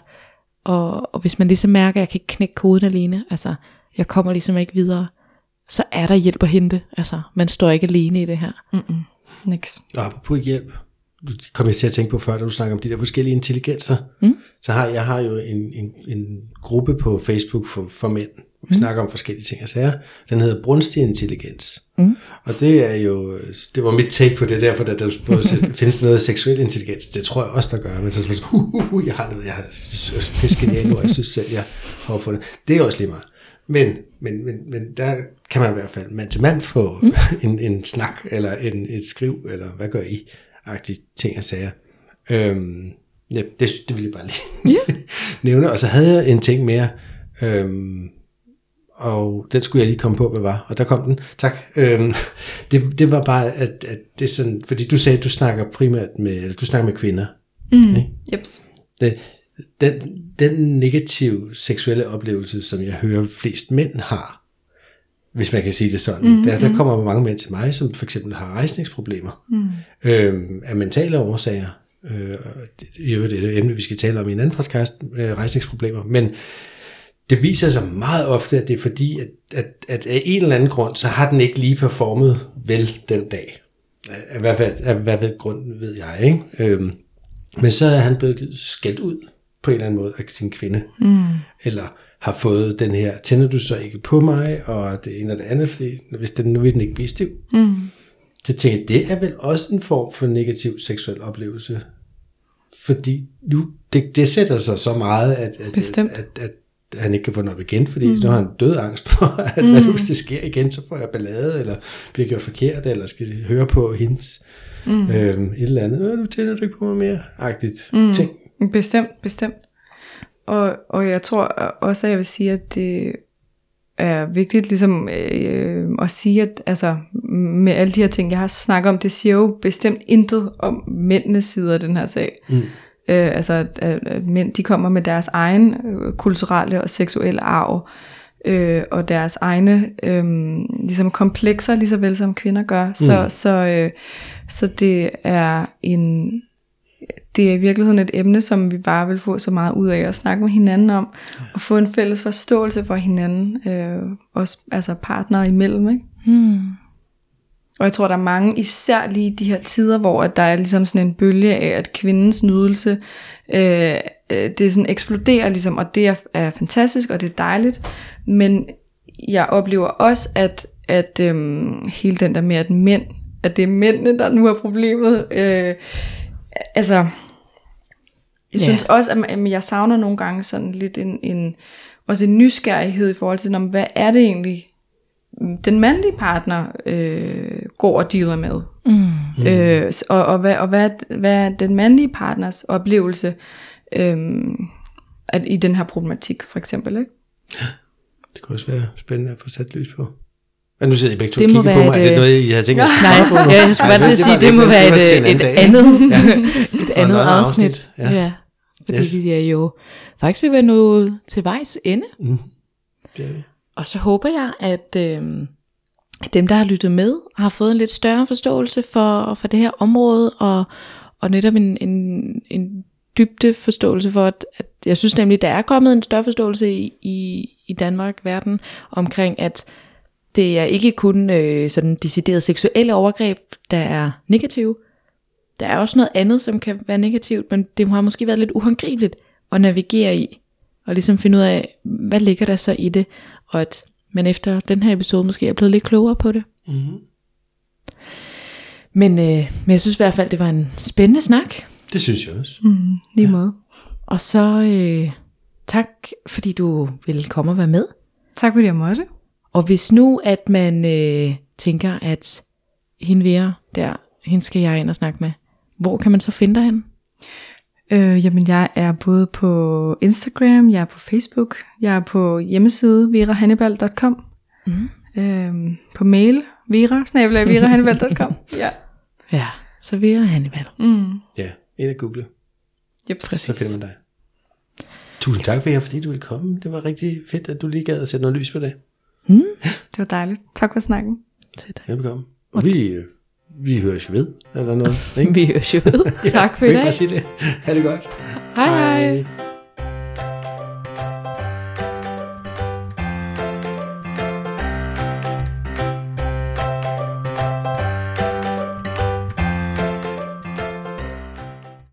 og, og hvis man ligesom mærker, at jeg kan ikke knække koden alene, altså, jeg kommer ligesom ikke videre, så er der hjælp at hente. Altså, man står ikke alene i det her. Mm-mm. Niks. Og apropos hjælp, du kom jeg til at tænke på før, da du snakker om de der forskellige intelligenser. Mm. Så har jeg har jo en, en, en gruppe på Facebook for, for mænd. Vi mm. snakker om forskellige ting og sager. Den hedder Brunstig Intelligens. Mm. Og det er jo, det var mit take på det derfor, da der findes der noget seksuel intelligens. Det tror jeg også, der gør. Men så er uh, uh, uh, jeg har noget, jeg har genialt, og jeg synes selv, jeg har fundet. Det er også lige meget. Men, men, men, men der kan man i hvert fald mand til mand få mm. en, en snak, eller en, et skriv, eller hvad gør I? agtige ting og sager. Øhm, ja, det, det vil jeg bare lige yeah. nævne. Og så havde jeg en ting mere, øhm, og den skulle jeg lige komme på, hvad var. Og der kom den. Tak. Øhm, det, det var bare, at, at det er sådan, fordi du sagde, at du snakker primært med, eller du snakker med kvinder. Mm. Ikke? Jeps. Det, den, den negative seksuelle oplevelse, som jeg hører flest mænd har, hvis man kan sige det sådan. Mm, der, der mm. kommer mange mænd til mig, som for eksempel har rejsningsproblemer mm. øhm, af mentale årsager. Øh, det er et emne, vi skal tale om i en anden podcast, øh, rejsningsproblemer. Men det viser sig meget ofte, at det er fordi, at, at, at af en eller anden grund, så har den ikke lige performet vel den dag. Af hvad, af hvad, hvad grund ved jeg, ikke? Øhm, men så er han blevet skældt ud på en eller anden måde af sin kvinde. Mm. Eller har fået den her, tænder du så ikke på mig, og det ene og det andet, fordi hvis den nu vil den ikke blive stiv. Mm. Så tænker jeg, det er vel også en form for negativ seksuel oplevelse. Fordi nu, det, det sætter sig så meget, at, at, at, at, at han ikke kan få noget igen, fordi mm. nu har han død angst for, at mm. hvad nu hvis det sker igen, så får jeg ballade, eller bliver gjort forkert, eller skal høre på hendes mm. øhm, et eller andet, nu tænder du ikke på mig mere, agtigt mm. ting. Bestemt, bestemt. Og, og jeg tror også, at jeg vil sige, at det er vigtigt ligesom øh, at sige, at altså, med alle de her ting, jeg har snakket om, det siger jo bestemt intet om mændenes side af den her sag. Mm. Øh, altså, at, at mænd, de kommer med deres egen øh, kulturelle og seksuelle arv, øh, og deres egne øh, ligesom komplekser, lige så vel som kvinder gør. Mm. Så, så, øh, så det er en det er i virkeligheden et emne, som vi bare vil få så meget ud af at snakke med hinanden om, og få en fælles forståelse for hinanden, øh, også altså partnere imellem. Ikke? Hmm. Og jeg tror, der er mange, især lige de her tider, hvor at der er ligesom sådan en bølge af, at kvindens nydelse, øh, øh, det sådan eksploderer ligesom, og det er, er fantastisk, og det er dejligt, men jeg oplever også, at, at øh, hele den der med, at mænd, at det er mændene, der nu er problemet, øh, altså, jeg yeah. synes også, at jeg savner nogle gange sådan lidt en, en, også en nysgerrighed i forhold til, hvad er det egentlig, den mandlige partner øh, går og dealer med. Mm. Øh, og og, hvad, og hvad, hvad er den mandlige partners oplevelse øh, at, i den her problematik, for eksempel. Ikke? Det kan også være spændende at få sat lys på. Men nu sidder I begge to det og kigger på mig. Et, er det noget, I har tænkt at Nej, på ja, jeg skulle bare til at sige, det må være et, et, andet, et andet afsnit. Ja. ja. Fordi yes. vi er jo faktisk ved at nå til vejs ende. Mm. Det er vi. Og så håber jeg, at øh, dem, der har lyttet med, har fået en lidt større forståelse for, for det her område, og, og netop en, en, en dybde forståelse for, at, at jeg synes nemlig, der er kommet en større forståelse i, i, i Danmark, verden, omkring at det er ikke kun øh, sådan decideret seksuelle overgreb, der er negative. Der er også noget andet, som kan være negativt, men det har måske været lidt uhåndgribeligt at navigere i, og ligesom finde ud af, hvad ligger der så i det, og at man efter den her episode måske er blevet lidt klogere på det. Mm-hmm. Men, øh, men jeg synes i hvert fald, det var en spændende snak. Det synes jeg også. Mm, lige ja. måde. Og så øh, tak, fordi du ville komme og være med. Tak fordi jeg måtte. Og hvis nu, at man øh, tænker, at hende Vera der, hende skal jeg ind og snakke med, hvor kan man så finde dig hen? Øh, jamen jeg er både på Instagram, jeg er på Facebook, jeg er på hjemmeside verahannibal.com, mm. øh, på mail vera ja. ja, så Vera Hannibal. Mm. Ja, ind og google. Yep. så finder man dig. Tusind tak for jer, fordi du ville komme. Det var rigtig fedt, at du lige gad at sætte noget lys på det. Det var dejligt. Tak for snakken. Velbekomme. Og vi, øh, vi høres jo ved, eller noget. Ikke? Vi høres jo ved. Tak for i dag. bare sige det. Ha' det godt. Hej hej.